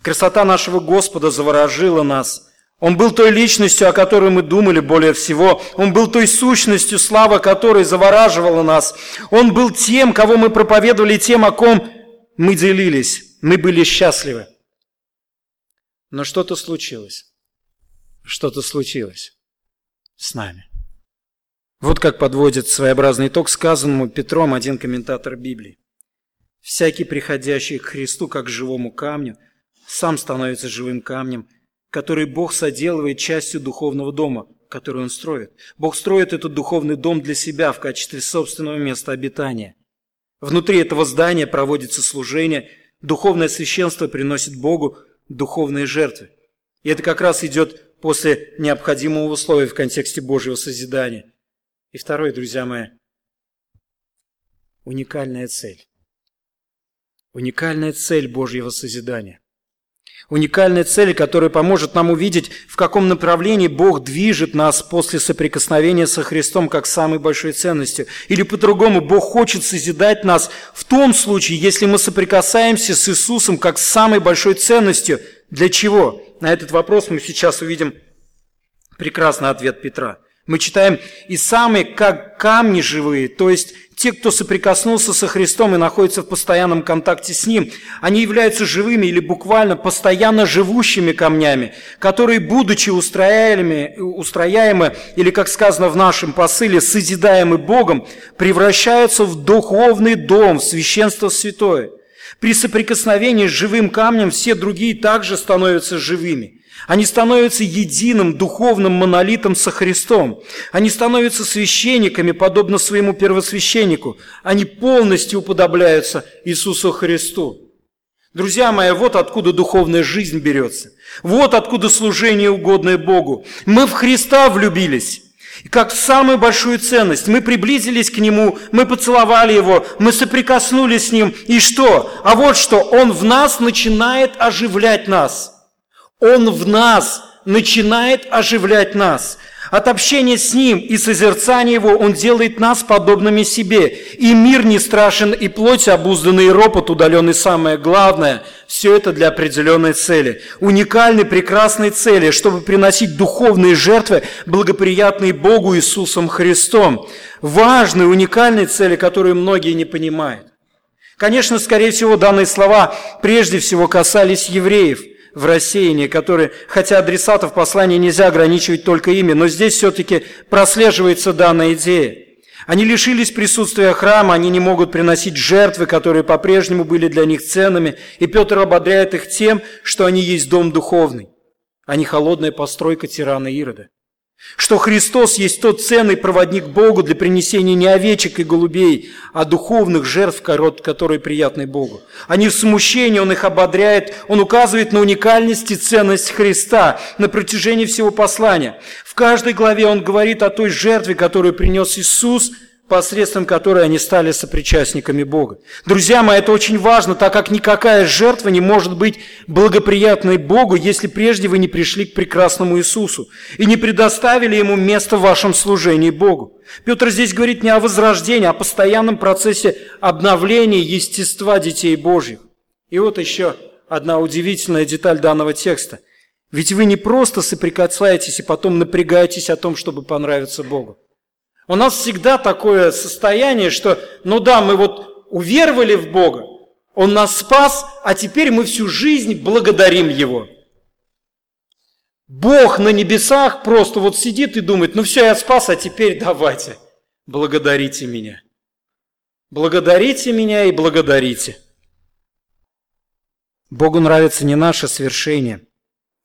Красота нашего Господа заворожила нас. Он был той личностью, о которой мы думали более всего. Он был той сущностью, слава которой завораживала нас. Он был тем, кого мы проповедовали, тем, о ком мы делились. Мы были счастливы. Но что-то случилось. Что-то случилось с нами. Вот как подводит своеобразный итог сказанному Петром один комментатор Библии. «Всякий, приходящий к Христу как к живому камню, сам становится живым камнем, который Бог соделывает частью духовного дома, который Он строит. Бог строит этот духовный дом для себя в качестве собственного места обитания. Внутри этого здания проводится служение – Духовное священство приносит Богу духовные жертвы. И это как раз идет после необходимого условия в контексте Божьего созидания. И второе, друзья мои, уникальная цель. Уникальная цель Божьего созидания уникальная цель, которая поможет нам увидеть, в каком направлении Бог движет нас после соприкосновения со Христом как самой большой ценностью. Или по-другому, Бог хочет созидать нас в том случае, если мы соприкасаемся с Иисусом как с самой большой ценностью. Для чего? На этот вопрос мы сейчас увидим прекрасный ответ Петра. Мы читаем «И самые, как камни живые», то есть те, кто соприкоснулся со Христом и находится в постоянном контакте с Ним, они являются живыми или буквально постоянно живущими камнями, которые, будучи устрояемы, устрояемы или, как сказано в нашем посыле, созидаемы Богом, превращаются в духовный дом, в священство святое. При соприкосновении с живым камнем все другие также становятся живыми – они становятся единым духовным монолитом со Христом. Они становятся священниками, подобно своему первосвященнику. Они полностью уподобляются Иисусу Христу. Друзья мои, вот откуда духовная жизнь берется. Вот откуда служение угодное Богу. Мы в Христа влюбились. И как самую большую ценность мы приблизились к Нему, мы поцеловали Его, мы соприкоснулись с Ним. И что? А вот что, Он в нас начинает оживлять нас – он в нас начинает оживлять нас. От общения с Ним и созерцания Его Он делает нас подобными себе. И мир не страшен, и плоть обузданный, и ропот удаленный. Самое главное, все это для определенной цели. Уникальной, прекрасной цели, чтобы приносить духовные жертвы, благоприятные Богу Иисусом Христом. Важной, уникальной цели, которую многие не понимают. Конечно, скорее всего, данные слова прежде всего касались евреев – в рассеянии, которые, хотя адресатов послания нельзя ограничивать только ими, но здесь все-таки прослеживается данная идея. Они лишились присутствия храма, они не могут приносить жертвы, которые по-прежнему были для них ценными, и Петр ободряет их тем, что они есть дом духовный, а не холодная постройка тирана Ирода. Что Христос есть тот ценный проводник Богу для принесения не овечек и голубей, а духовных жертв, которые приятны Богу. Они в смущении, Он их ободряет, Он указывает на уникальность и ценность Христа на протяжении всего послания. В каждой главе Он говорит о той жертве, которую принес Иисус – посредством которой они стали сопричастниками Бога. Друзья мои, это очень важно, так как никакая жертва не может быть благоприятной Богу, если прежде вы не пришли к прекрасному Иисусу и не предоставили Ему место в вашем служении Богу. Петр здесь говорит не о возрождении, а о постоянном процессе обновления естества детей Божьих. И вот еще одна удивительная деталь данного текста. Ведь вы не просто соприкасаетесь и потом напрягаетесь о том, чтобы понравиться Богу. У нас всегда такое состояние, что, ну да, мы вот уверовали в Бога, Он нас спас, а теперь мы всю жизнь благодарим Его. Бог на небесах просто вот сидит и думает, ну все, я спас, а теперь давайте, благодарите меня. Благодарите меня и благодарите. Богу нравится не наше свершение,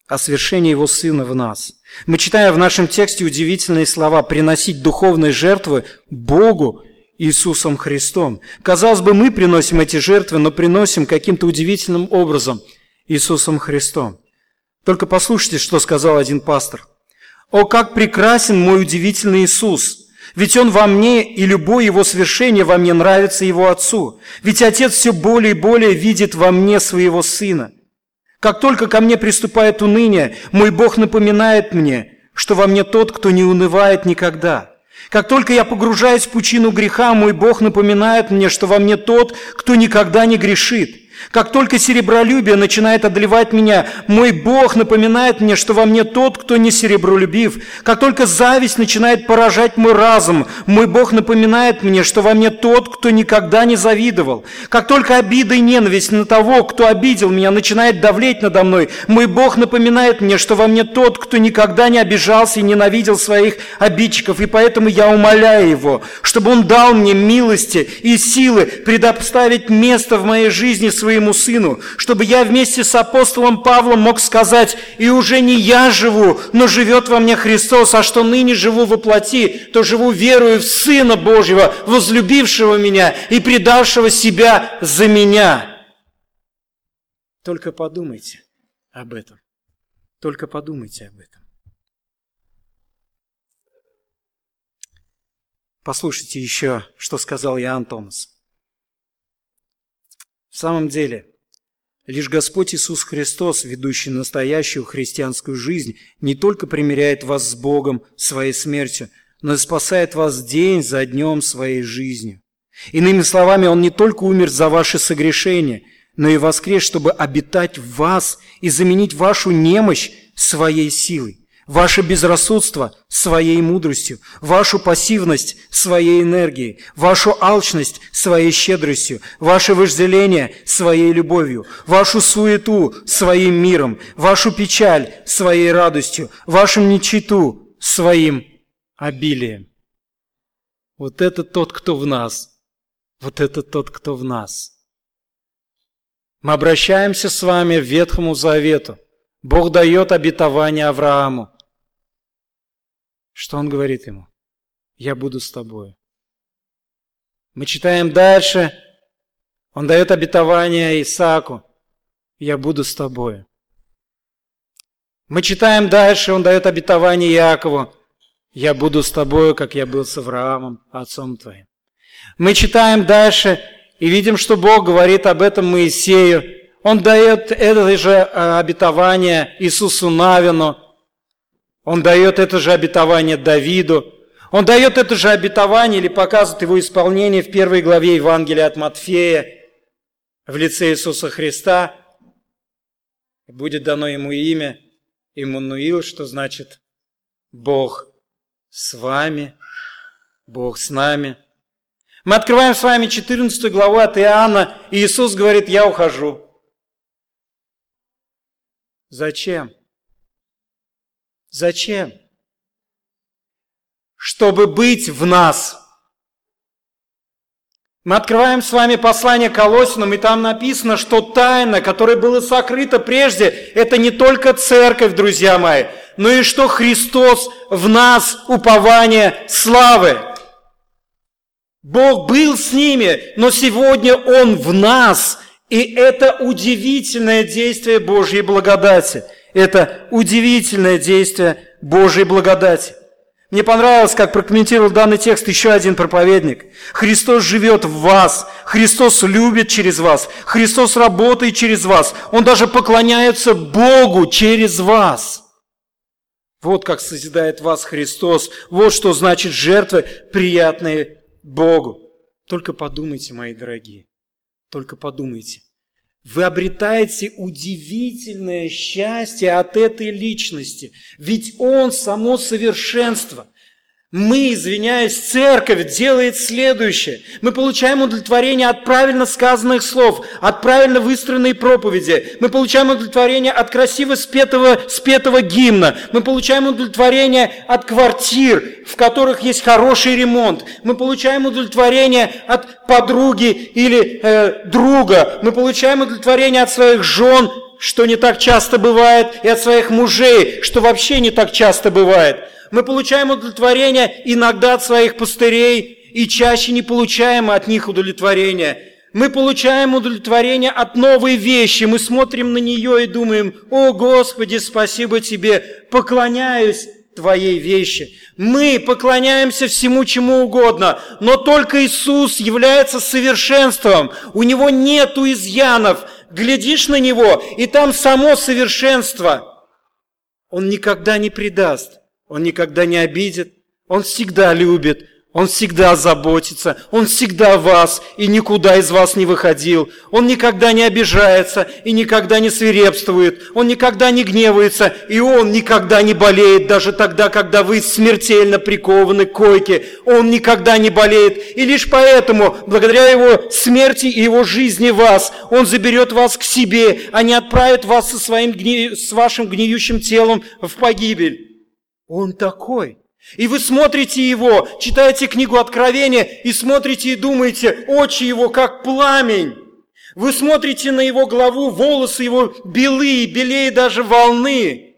а свершение Его Сына в нас – мы читаем в нашем тексте удивительные слова «приносить духовные жертвы Богу Иисусом Христом». Казалось бы, мы приносим эти жертвы, но приносим каким-то удивительным образом Иисусом Христом. Только послушайте, что сказал один пастор. «О, как прекрасен мой удивительный Иисус! Ведь Он во мне, и любое Его свершение во мне нравится Его Отцу. Ведь Отец все более и более видит во мне Своего Сына. Как только ко мне приступает уныние, мой Бог напоминает мне, что во мне тот, кто не унывает никогда. Как только я погружаюсь в пучину греха, мой Бог напоминает мне, что во мне тот, кто никогда не грешит. Как только серебролюбие начинает одолевать меня, мой Бог напоминает мне, что во мне тот, кто не серебролюбив. Как только зависть начинает поражать мой разум, мой Бог напоминает мне, что во мне тот, кто никогда не завидовал. Как только обида и ненависть на того, кто обидел меня, начинает давлеть надо мной, мой Бог напоминает мне, что во мне тот, кто никогда не обижался и ненавидел своих обидчиков, и поэтому я умоляю Его, чтобы Он дал мне милости и силы предоставить место в моей жизни своей своему сыну, чтобы я вместе с апостолом Павлом мог сказать, и уже не я живу, но живет во мне Христос, а что ныне живу во плоти, то живу верою в Сына Божьего, возлюбившего меня и предавшего себя за меня. Только подумайте об этом. Только подумайте об этом. Послушайте еще, что сказал Иоанн Томас. В самом деле, лишь Господь Иисус Христос, ведущий настоящую христианскую жизнь, не только примиряет вас с Богом своей смертью, но и спасает вас день за днем своей жизнью. Иными словами, Он не только умер за ваши согрешения, но и воскрес, чтобы обитать в вас и заменить вашу немощь своей силой. Ваше безрассудство своей мудростью, вашу пассивность своей энергией, вашу алчность своей щедростью, ваше вожделение своей любовью, вашу суету своим миром, вашу печаль своей радостью, вашу нечиту своим обилием. Вот это тот, кто в нас. Вот это тот, кто в нас. Мы обращаемся с вами в Ветхому Завету. Бог дает обетование Аврааму. Что он говорит ему? Я буду с тобой. Мы читаем дальше. Он дает обетование Исааку. Я буду с тобой. Мы читаем дальше. Он дает обетование Якову. Я буду с тобой, как я был с Авраамом, отцом твоим. Мы читаем дальше и видим, что Бог говорит об этом Моисею. Он дает это же э, обетование Иисусу Навину. Он дает это же обетование Давиду. Он дает это же обетование или показывает его исполнение в первой главе Евангелия от Матфея в лице Иисуса Христа. Будет дано ему имя Иммануил, что значит Бог с вами, Бог с нами. Мы открываем с вами 14 главу от Иоанна, и Иисус говорит, я ухожу. Зачем? Зачем? Чтобы быть в нас. Мы открываем с вами послание Колосинам, и там написано, что тайна, которая была сокрыта прежде, это не только церковь, друзья мои, но и что Христос в нас упование славы. Бог был с ними, но сегодня Он в нас. И это удивительное действие Божьей благодати – это удивительное действие Божьей благодати. Мне понравилось, как прокомментировал данный текст еще один проповедник. Христос живет в вас, Христос любит через вас, Христос работает через вас, Он даже поклоняется Богу через вас. Вот как созидает вас Христос, вот что значит жертвы, приятные Богу. Только подумайте, мои дорогие, только подумайте. Вы обретаете удивительное счастье от этой личности. Ведь Он само совершенство. Мы, извиняюсь, церковь делает следующее. Мы получаем удовлетворение от правильно сказанных слов, от правильно выстроенной проповеди. Мы получаем удовлетворение от красиво спетого, спетого гимна. Мы получаем удовлетворение от квартир, в которых есть хороший ремонт. Мы получаем удовлетворение от подруги или э, друга. Мы получаем удовлетворение от своих жен, что не так часто бывает, и от своих мужей, что вообще не так часто бывает. Мы получаем удовлетворение иногда от своих пастырей, и чаще не получаем от них удовлетворения. Мы получаем удовлетворение от новой вещи. Мы смотрим на нее и думаем, «О, Господи, спасибо Тебе, поклоняюсь Твоей вещи». Мы поклоняемся всему, чему угодно, но только Иисус является совершенством. У Него нету изъянов. Глядишь на Него, и там само совершенство. Он никогда не предаст. Он никогда не обидит, Он всегда любит, Он всегда заботится, Он всегда вас и никуда из вас не выходил. Он никогда не обижается и никогда не свирепствует. Он никогда не гневается и Он никогда не болеет, даже тогда, когда вы смертельно прикованы к койке. Он никогда не болеет. И лишь поэтому, благодаря Его смерти и Его жизни вас, Он заберет вас к себе, а не отправит вас со своим с вашим гниющим телом в погибель. Он такой. И вы смотрите его, читаете книгу Откровения и смотрите и думаете, очи его как пламень. Вы смотрите на его главу, волосы его белые, белее даже волны.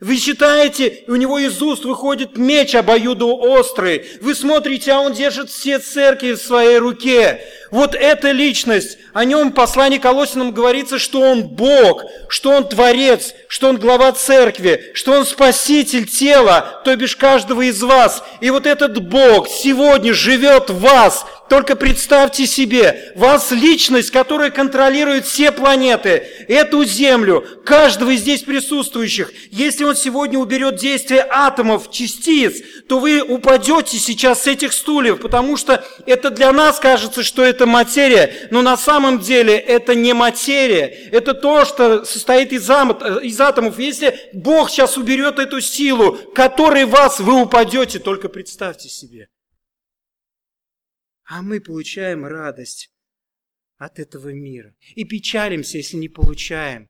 Вы читаете, у него из уст выходит меч обоюдоострый. Вы смотрите, а он держит все церкви в своей руке. Вот эта личность, о нем в послании говорится, что он Бог, что он Творец, что он глава церкви, что он Спаситель тела, то бишь каждого из вас. И вот этот Бог сегодня живет в вас, только представьте себе, вас личность, которая контролирует все планеты, эту Землю, каждого из здесь присутствующих. Если он сегодня уберет действие атомов, частиц, то вы упадете сейчас с этих стульев, потому что это для нас кажется, что это это материя, но на самом деле это не материя, это то, что состоит из, из атомов. Если Бог сейчас уберет эту силу, которой вас, вы упадете, только представьте себе. А мы получаем радость от этого мира и печалимся, если не получаем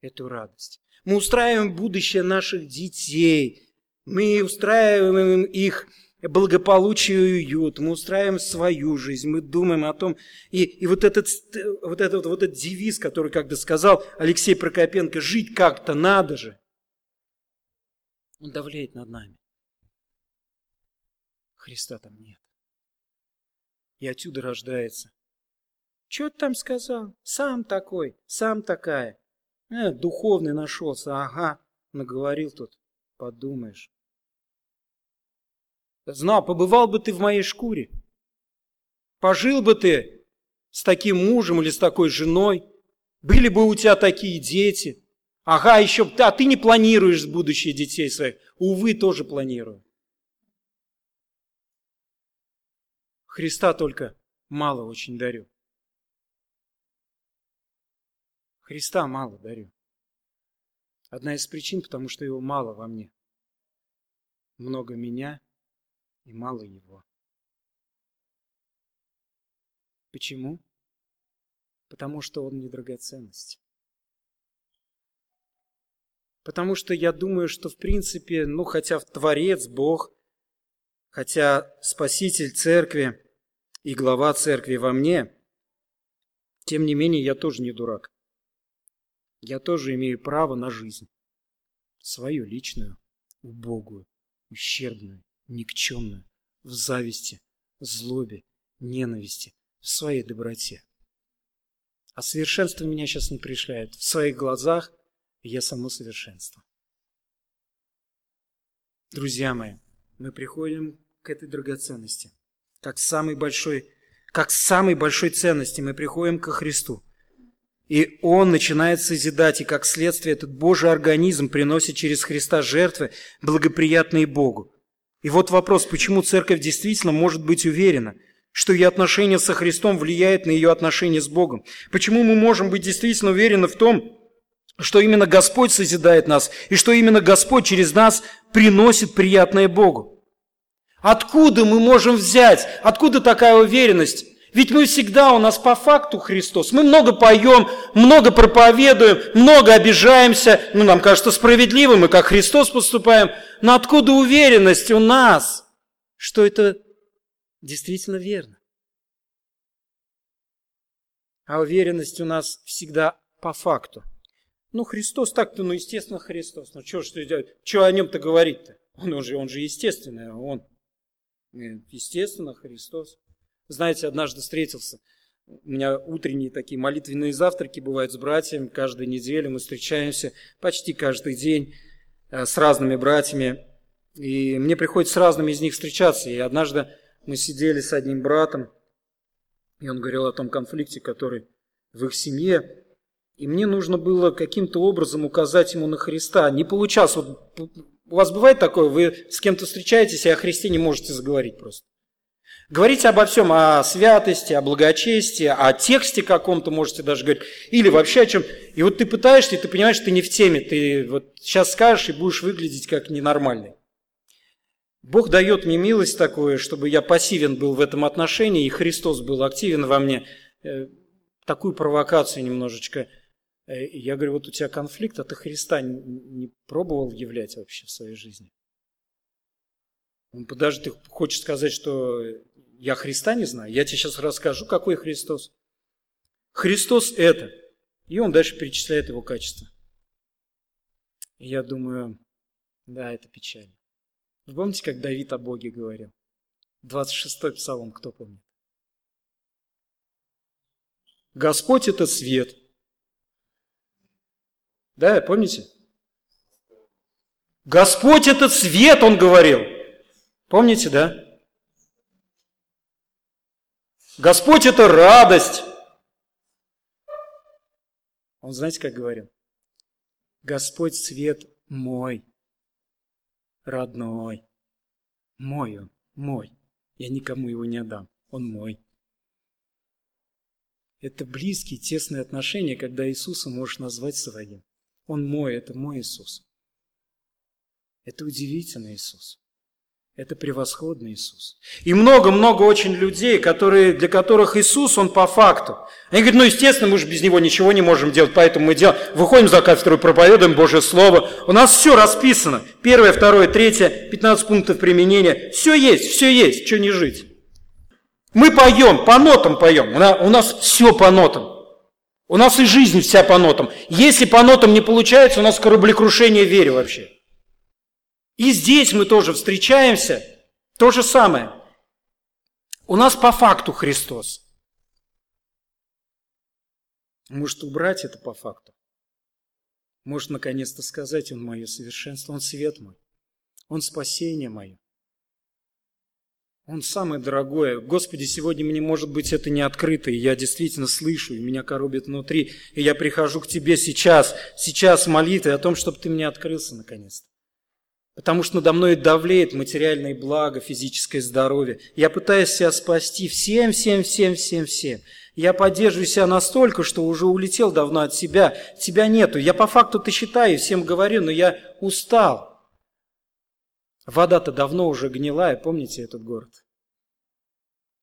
эту радость. Мы устраиваем будущее наших детей, мы устраиваем их благополучие и уют, мы устраиваем свою жизнь, мы думаем о том, и, и вот, этот, вот, этот, вот этот девиз, который когда сказал Алексей Прокопенко, жить как-то надо же, он давляет над нами. Христа там нет. И отсюда рождается. Что ты там сказал? Сам такой, сам такая. Э, духовный нашелся, ага, наговорил тут, подумаешь. Знал, побывал бы ты в моей шкуре. Пожил бы ты с таким мужем или с такой женой. Были бы у тебя такие дети. Ага, еще, а ты не планируешь будущее детей своих. Увы, тоже планирую. Христа только мало очень дарю. Христа мало дарю. Одна из причин, потому что его мало во мне. Много меня – и мало его. Почему? Потому что он не драгоценность. Потому что я думаю, что в принципе, ну хотя Творец, Бог, хотя Спаситель Церкви и глава Церкви во мне, тем не менее я тоже не дурак. Я тоже имею право на жизнь. Свою личную, убогую, ущербную, никчемную, в зависти, злобе, ненависти, в своей доброте. А совершенство меня сейчас не пришляет. В своих глазах я само совершенство. Друзья мои, мы приходим к этой драгоценности. Как самой большой, как самой большой ценности мы приходим ко Христу. И Он начинает созидать, и как следствие этот Божий организм приносит через Христа жертвы, благоприятные Богу. И вот вопрос, почему церковь действительно может быть уверена, что ее отношение со Христом влияет на ее отношение с Богом? Почему мы можем быть действительно уверены в том, что именно Господь созидает нас, и что именно Господь через нас приносит приятное Богу? Откуда мы можем взять, откуда такая уверенность? Ведь мы всегда у нас по факту Христос. Мы много поем, много проповедуем, много обижаемся. Ну, нам кажется справедливым, мы как Христос поступаем. Но откуда уверенность у нас, что это действительно верно? А уверенность у нас всегда по факту. Ну, Христос так-то, ну, естественно, Христос. Ну, что, что, что о нем-то говорить-то? Он, он, же, он же естественный, он, естественно, Христос. Знаете, однажды встретился, у меня утренние такие молитвенные завтраки бывают с братьями, каждую неделю мы встречаемся почти каждый день э, с разными братьями, и мне приходится с разными из них встречаться. И однажды мы сидели с одним братом, и он говорил о том конфликте, который в их семье, и мне нужно было каким-то образом указать ему на Христа. Не получалось. Вот у вас бывает такое, вы с кем-то встречаетесь, и о Христе не можете заговорить просто. Говорите обо всем, о святости, о благочестии, о тексте каком-то можете даже говорить, или вообще о чем. И вот ты пытаешься, и ты понимаешь, что ты не в теме, ты вот сейчас скажешь и будешь выглядеть как ненормальный. Бог дает мне милость такую, чтобы я пассивен был в этом отношении, и Христос был активен во мне. Э, такую провокацию немножечко. Э, я говорю, вот у тебя конфликт, а ты Христа не пробовал являть вообще в своей жизни? Он даже ты хочешь сказать, что я Христа не знаю. Я тебе сейчас расскажу, какой Христос. Христос это. И он дальше перечисляет его качества. И я думаю, да, это печально. Вы помните, как Давид о Боге говорил? 26-й псалом, кто помнит? Господь – это свет. Да, помните? Господь – это свет, он говорил. Помните, да? Господь – это радость. Он знаете, как говорил? Господь – свет мой, родной. Мой он, мой. Я никому его не отдам. Он мой. Это близкие, тесные отношения, когда Иисуса можешь назвать своим. Он мой, это мой Иисус. Это удивительный Иисус. Это превосходный Иисус. И много-много очень людей, которые, для которых Иисус, Он по факту. Они говорят, ну, естественно, мы же без Него ничего не можем делать, поэтому мы делаем, выходим за кафедру, проповедуем Божье Слово. У нас все расписано. Первое, второе, третье, 15 пунктов применения. Все есть, все есть, что не жить. Мы поем, по нотам поем. У нас все по нотам. У нас и жизнь вся по нотам. Если по нотам не получается, у нас кораблекрушение вере вообще. И здесь мы тоже встречаемся, то же самое. У нас по факту Христос. Может убрать это по факту? Может наконец-то сказать, Он мое совершенство, Он свет мой, Он спасение мое. Он самое дорогое. Господи, сегодня мне, может быть, это не открыто, и я действительно слышу, и меня коробит внутри, и я прихожу к Тебе сейчас, сейчас в молитве о том, чтобы Ты мне открылся наконец-то. Потому что надо мной давлеет материальное благо, физическое здоровье. Я пытаюсь себя спасти всем, всем, всем, всем, всем. Я поддерживаю себя настолько, что уже улетел давно от себя. Тебя нету. Я по факту-то считаю, всем говорю, но я устал. Вода-то давно уже гнилая, помните этот город?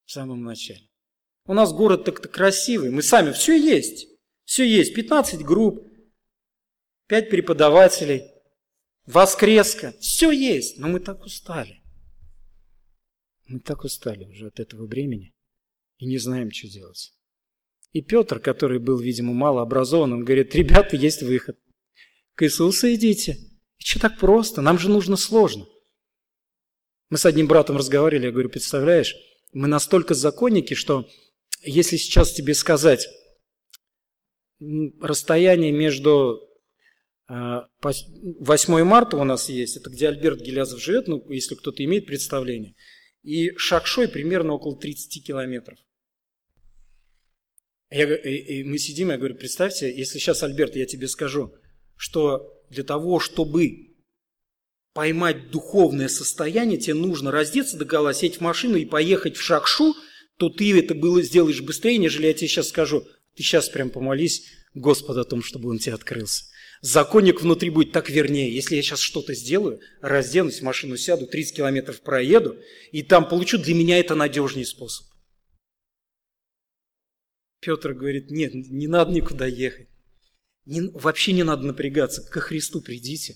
В самом начале. У нас город так-то красивый, мы сами, все есть. Все есть, 15 групп, 5 преподавателей – воскреска, все есть, но мы так устали. Мы так устали уже от этого времени и не знаем, что делать. И Петр, который был, видимо, мало образован, он говорит, ребята, есть выход. К Иисусу идите. И что так просто? Нам же нужно сложно. Мы с одним братом разговаривали, я говорю, представляешь, мы настолько законники, что если сейчас тебе сказать расстояние между 8 а, марта у нас есть, это где Альберт Гелязов живет, ну, если кто-то имеет представление. И Шакшой примерно около 30 километров. Я, и, и мы сидим, я говорю, представьте, если сейчас, Альберт, я тебе скажу, что для того, чтобы поймать духовное состояние, тебе нужно раздеться до гола, сесть в машину и поехать в Шакшу, то ты это было сделаешь быстрее, нежели я тебе сейчас скажу. Ты сейчас прям помолись Господу о том, чтобы Он тебе открылся. Законник внутри будет так вернее. Если я сейчас что-то сделаю, разденусь, в машину сяду, 30 километров проеду, и там получу, для меня это надежнее способ. Петр говорит, нет, не надо никуда ехать. Не, вообще не надо напрягаться. Ко Христу придите.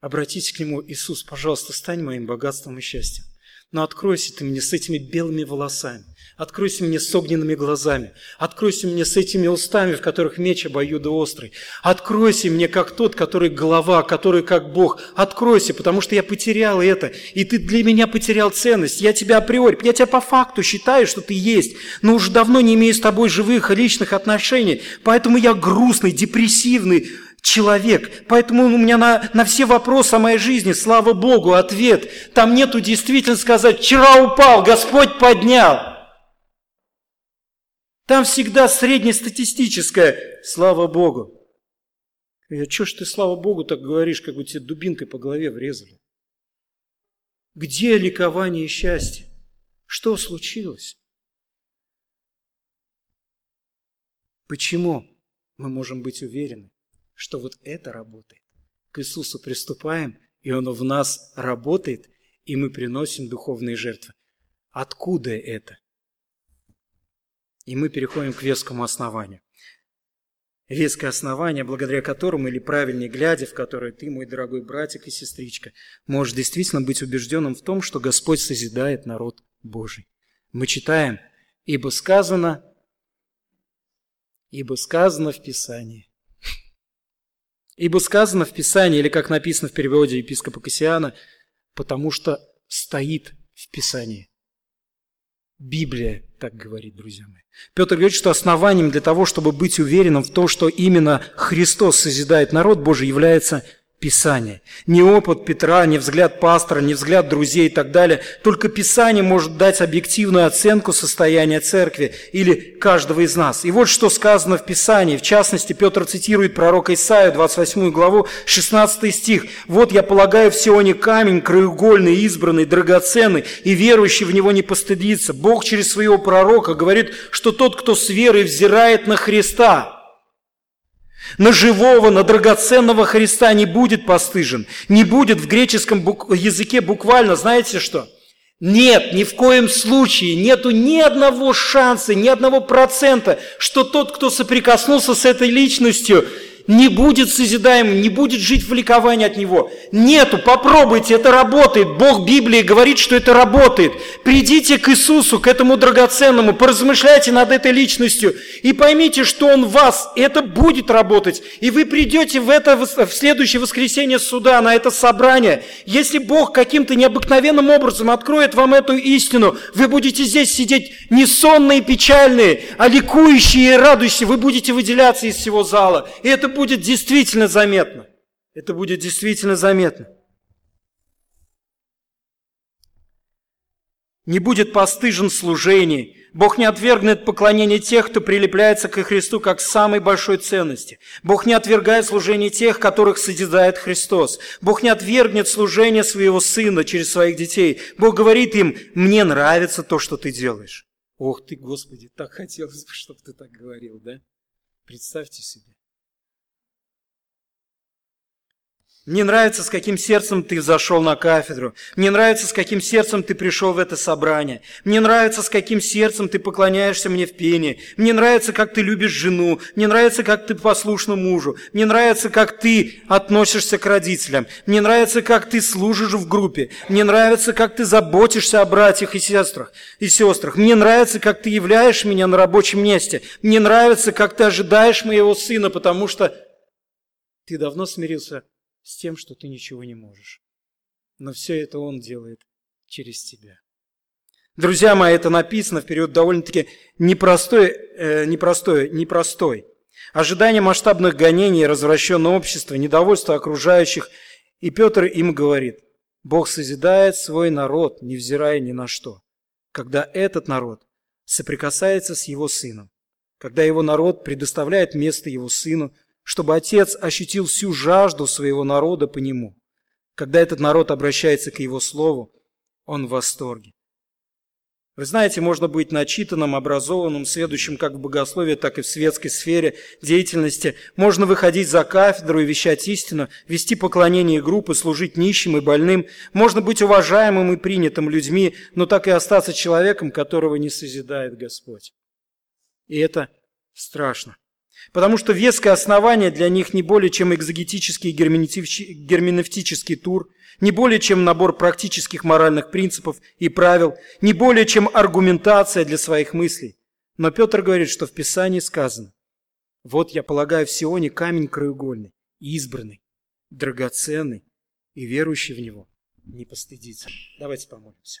Обратитесь к Нему. Иисус, пожалуйста, стань моим богатством и счастьем. Но откройся ты мне с этими белыми волосами. Откройся мне с огненными глазами. Откройся мне с этими устами, в которых меч обоюдоострый. Откройся мне как тот, который глава, который как Бог. Откройся, потому что я потерял это. И ты для меня потерял ценность. Я тебя априори, я тебя по факту считаю, что ты есть. Но уже давно не имею с тобой живых личных отношений. Поэтому я грустный, депрессивный, человек. Поэтому у меня на, на все вопросы о моей жизни, слава Богу, ответ. Там нету действительно сказать, вчера упал, Господь поднял. Там всегда среднестатистическое, слава Богу. Я, что ж ты, слава Богу, так говоришь, как бы тебе дубинкой по голове врезали? Где ликование и счастье? Что случилось? Почему мы можем быть уверены? что вот это работает. К Иисусу приступаем, и Он в нас работает, и мы приносим духовные жертвы. Откуда это? И мы переходим к вескому основанию. Веское основание, благодаря которому, или правильнее глядя, в которое ты, мой дорогой братик и сестричка, можешь действительно быть убежденным в том, что Господь созидает народ Божий. Мы читаем, ибо сказано, ибо сказано в Писании, Ибо сказано в Писании, или как написано в переводе епископа Кассиана, потому что стоит в Писании. Библия так говорит, друзья мои. Петр говорит, что основанием для того, чтобы быть уверенным в том, что именно Христос созидает народ Божий, является Писание. Не опыт Петра, не взгляд пастора, не взгляд друзей и так далее. Только Писание может дать объективную оценку состояния церкви или каждого из нас. И вот что сказано в Писании. В частности, Петр цитирует пророка Исаию, 28 главу, 16 стих. «Вот я полагаю в Сионе камень, краеугольный, избранный, драгоценный, и верующий в него не постыдится». Бог через своего пророка говорит, что тот, кто с верой взирает на Христа – на живого, на драгоценного Христа не будет постыжен, не будет в греческом языке буквально, знаете что? Нет, ни в коем случае, нету ни одного шанса, ни одного процента, что тот, кто соприкоснулся с этой личностью, не будет созидаемым, не будет жить в ликовании от него. Нету, попробуйте, это работает. Бог Библии говорит, что это работает. Придите к Иисусу, к этому драгоценному, поразмышляйте над этой личностью и поймите, что Он вас, это будет работать. И вы придете в, это, в следующее воскресенье суда, на это собрание. Если Бог каким-то необыкновенным образом откроет вам эту истину, вы будете здесь сидеть не сонные, печальные, а ликующие и радующие. Вы будете выделяться из всего зала. И это действительно заметно. Это будет действительно заметно. Не будет постыжен служений. Бог не отвергнет поклонение тех, кто прилепляется к Христу как к самой большой ценности. Бог не отвергает служение тех, которых созидает Христос. Бог не отвергнет служение своего Сына через своих детей. Бог говорит им, мне нравится то, что ты делаешь. Ох ты, Господи, так хотелось бы, чтобы ты так говорил, да? Представьте себе. Мне нравится, с каким сердцем ты зашел на кафедру. Мне нравится, с каким сердцем ты пришел в это собрание. Мне нравится, с каким сердцем ты поклоняешься мне в пении. Мне нравится, как ты любишь жену. Мне нравится, как ты послушна мужу. Мне нравится, как ты относишься к родителям. Мне нравится, как ты служишь в группе. Мне нравится, как ты заботишься о братьях и сестрах. И сестрах. Мне нравится, как ты являешь меня на рабочем месте. Мне нравится, как ты ожидаешь моего сына, потому что ты давно смирился с тем, что ты ничего не можешь. Но все это Он делает через тебя. Друзья мои, это написано в период довольно-таки непростой, э, непростой, непростой. Ожидание масштабных гонений, развращенного общества, недовольство окружающих. И Петр им говорит, Бог созидает свой народ, невзирая ни на что. Когда этот народ соприкасается с его сыном, когда его народ предоставляет место его сыну, чтобы Отец ощутил всю жажду своего народа по нему. Когда этот народ обращается к его слову, он в восторге. Вы знаете, можно быть начитанным, образованным, следующим как в богословии, так и в светской сфере деятельности. Можно выходить за кафедру и вещать истину, вести поклонение группы, служить нищим и больным. Можно быть уважаемым и принятым людьми, но так и остаться человеком, которого не созидает Господь. И это страшно. Потому что веское основание для них не более чем экзогетический герменевтический тур, не более чем набор практических моральных принципов и правил, не более чем аргументация для своих мыслей. Но Петр говорит, что в Писании сказано, «Вот я полагаю в Сионе камень краеугольный, избранный, драгоценный, и верующий в него не постыдится». Давайте помолимся.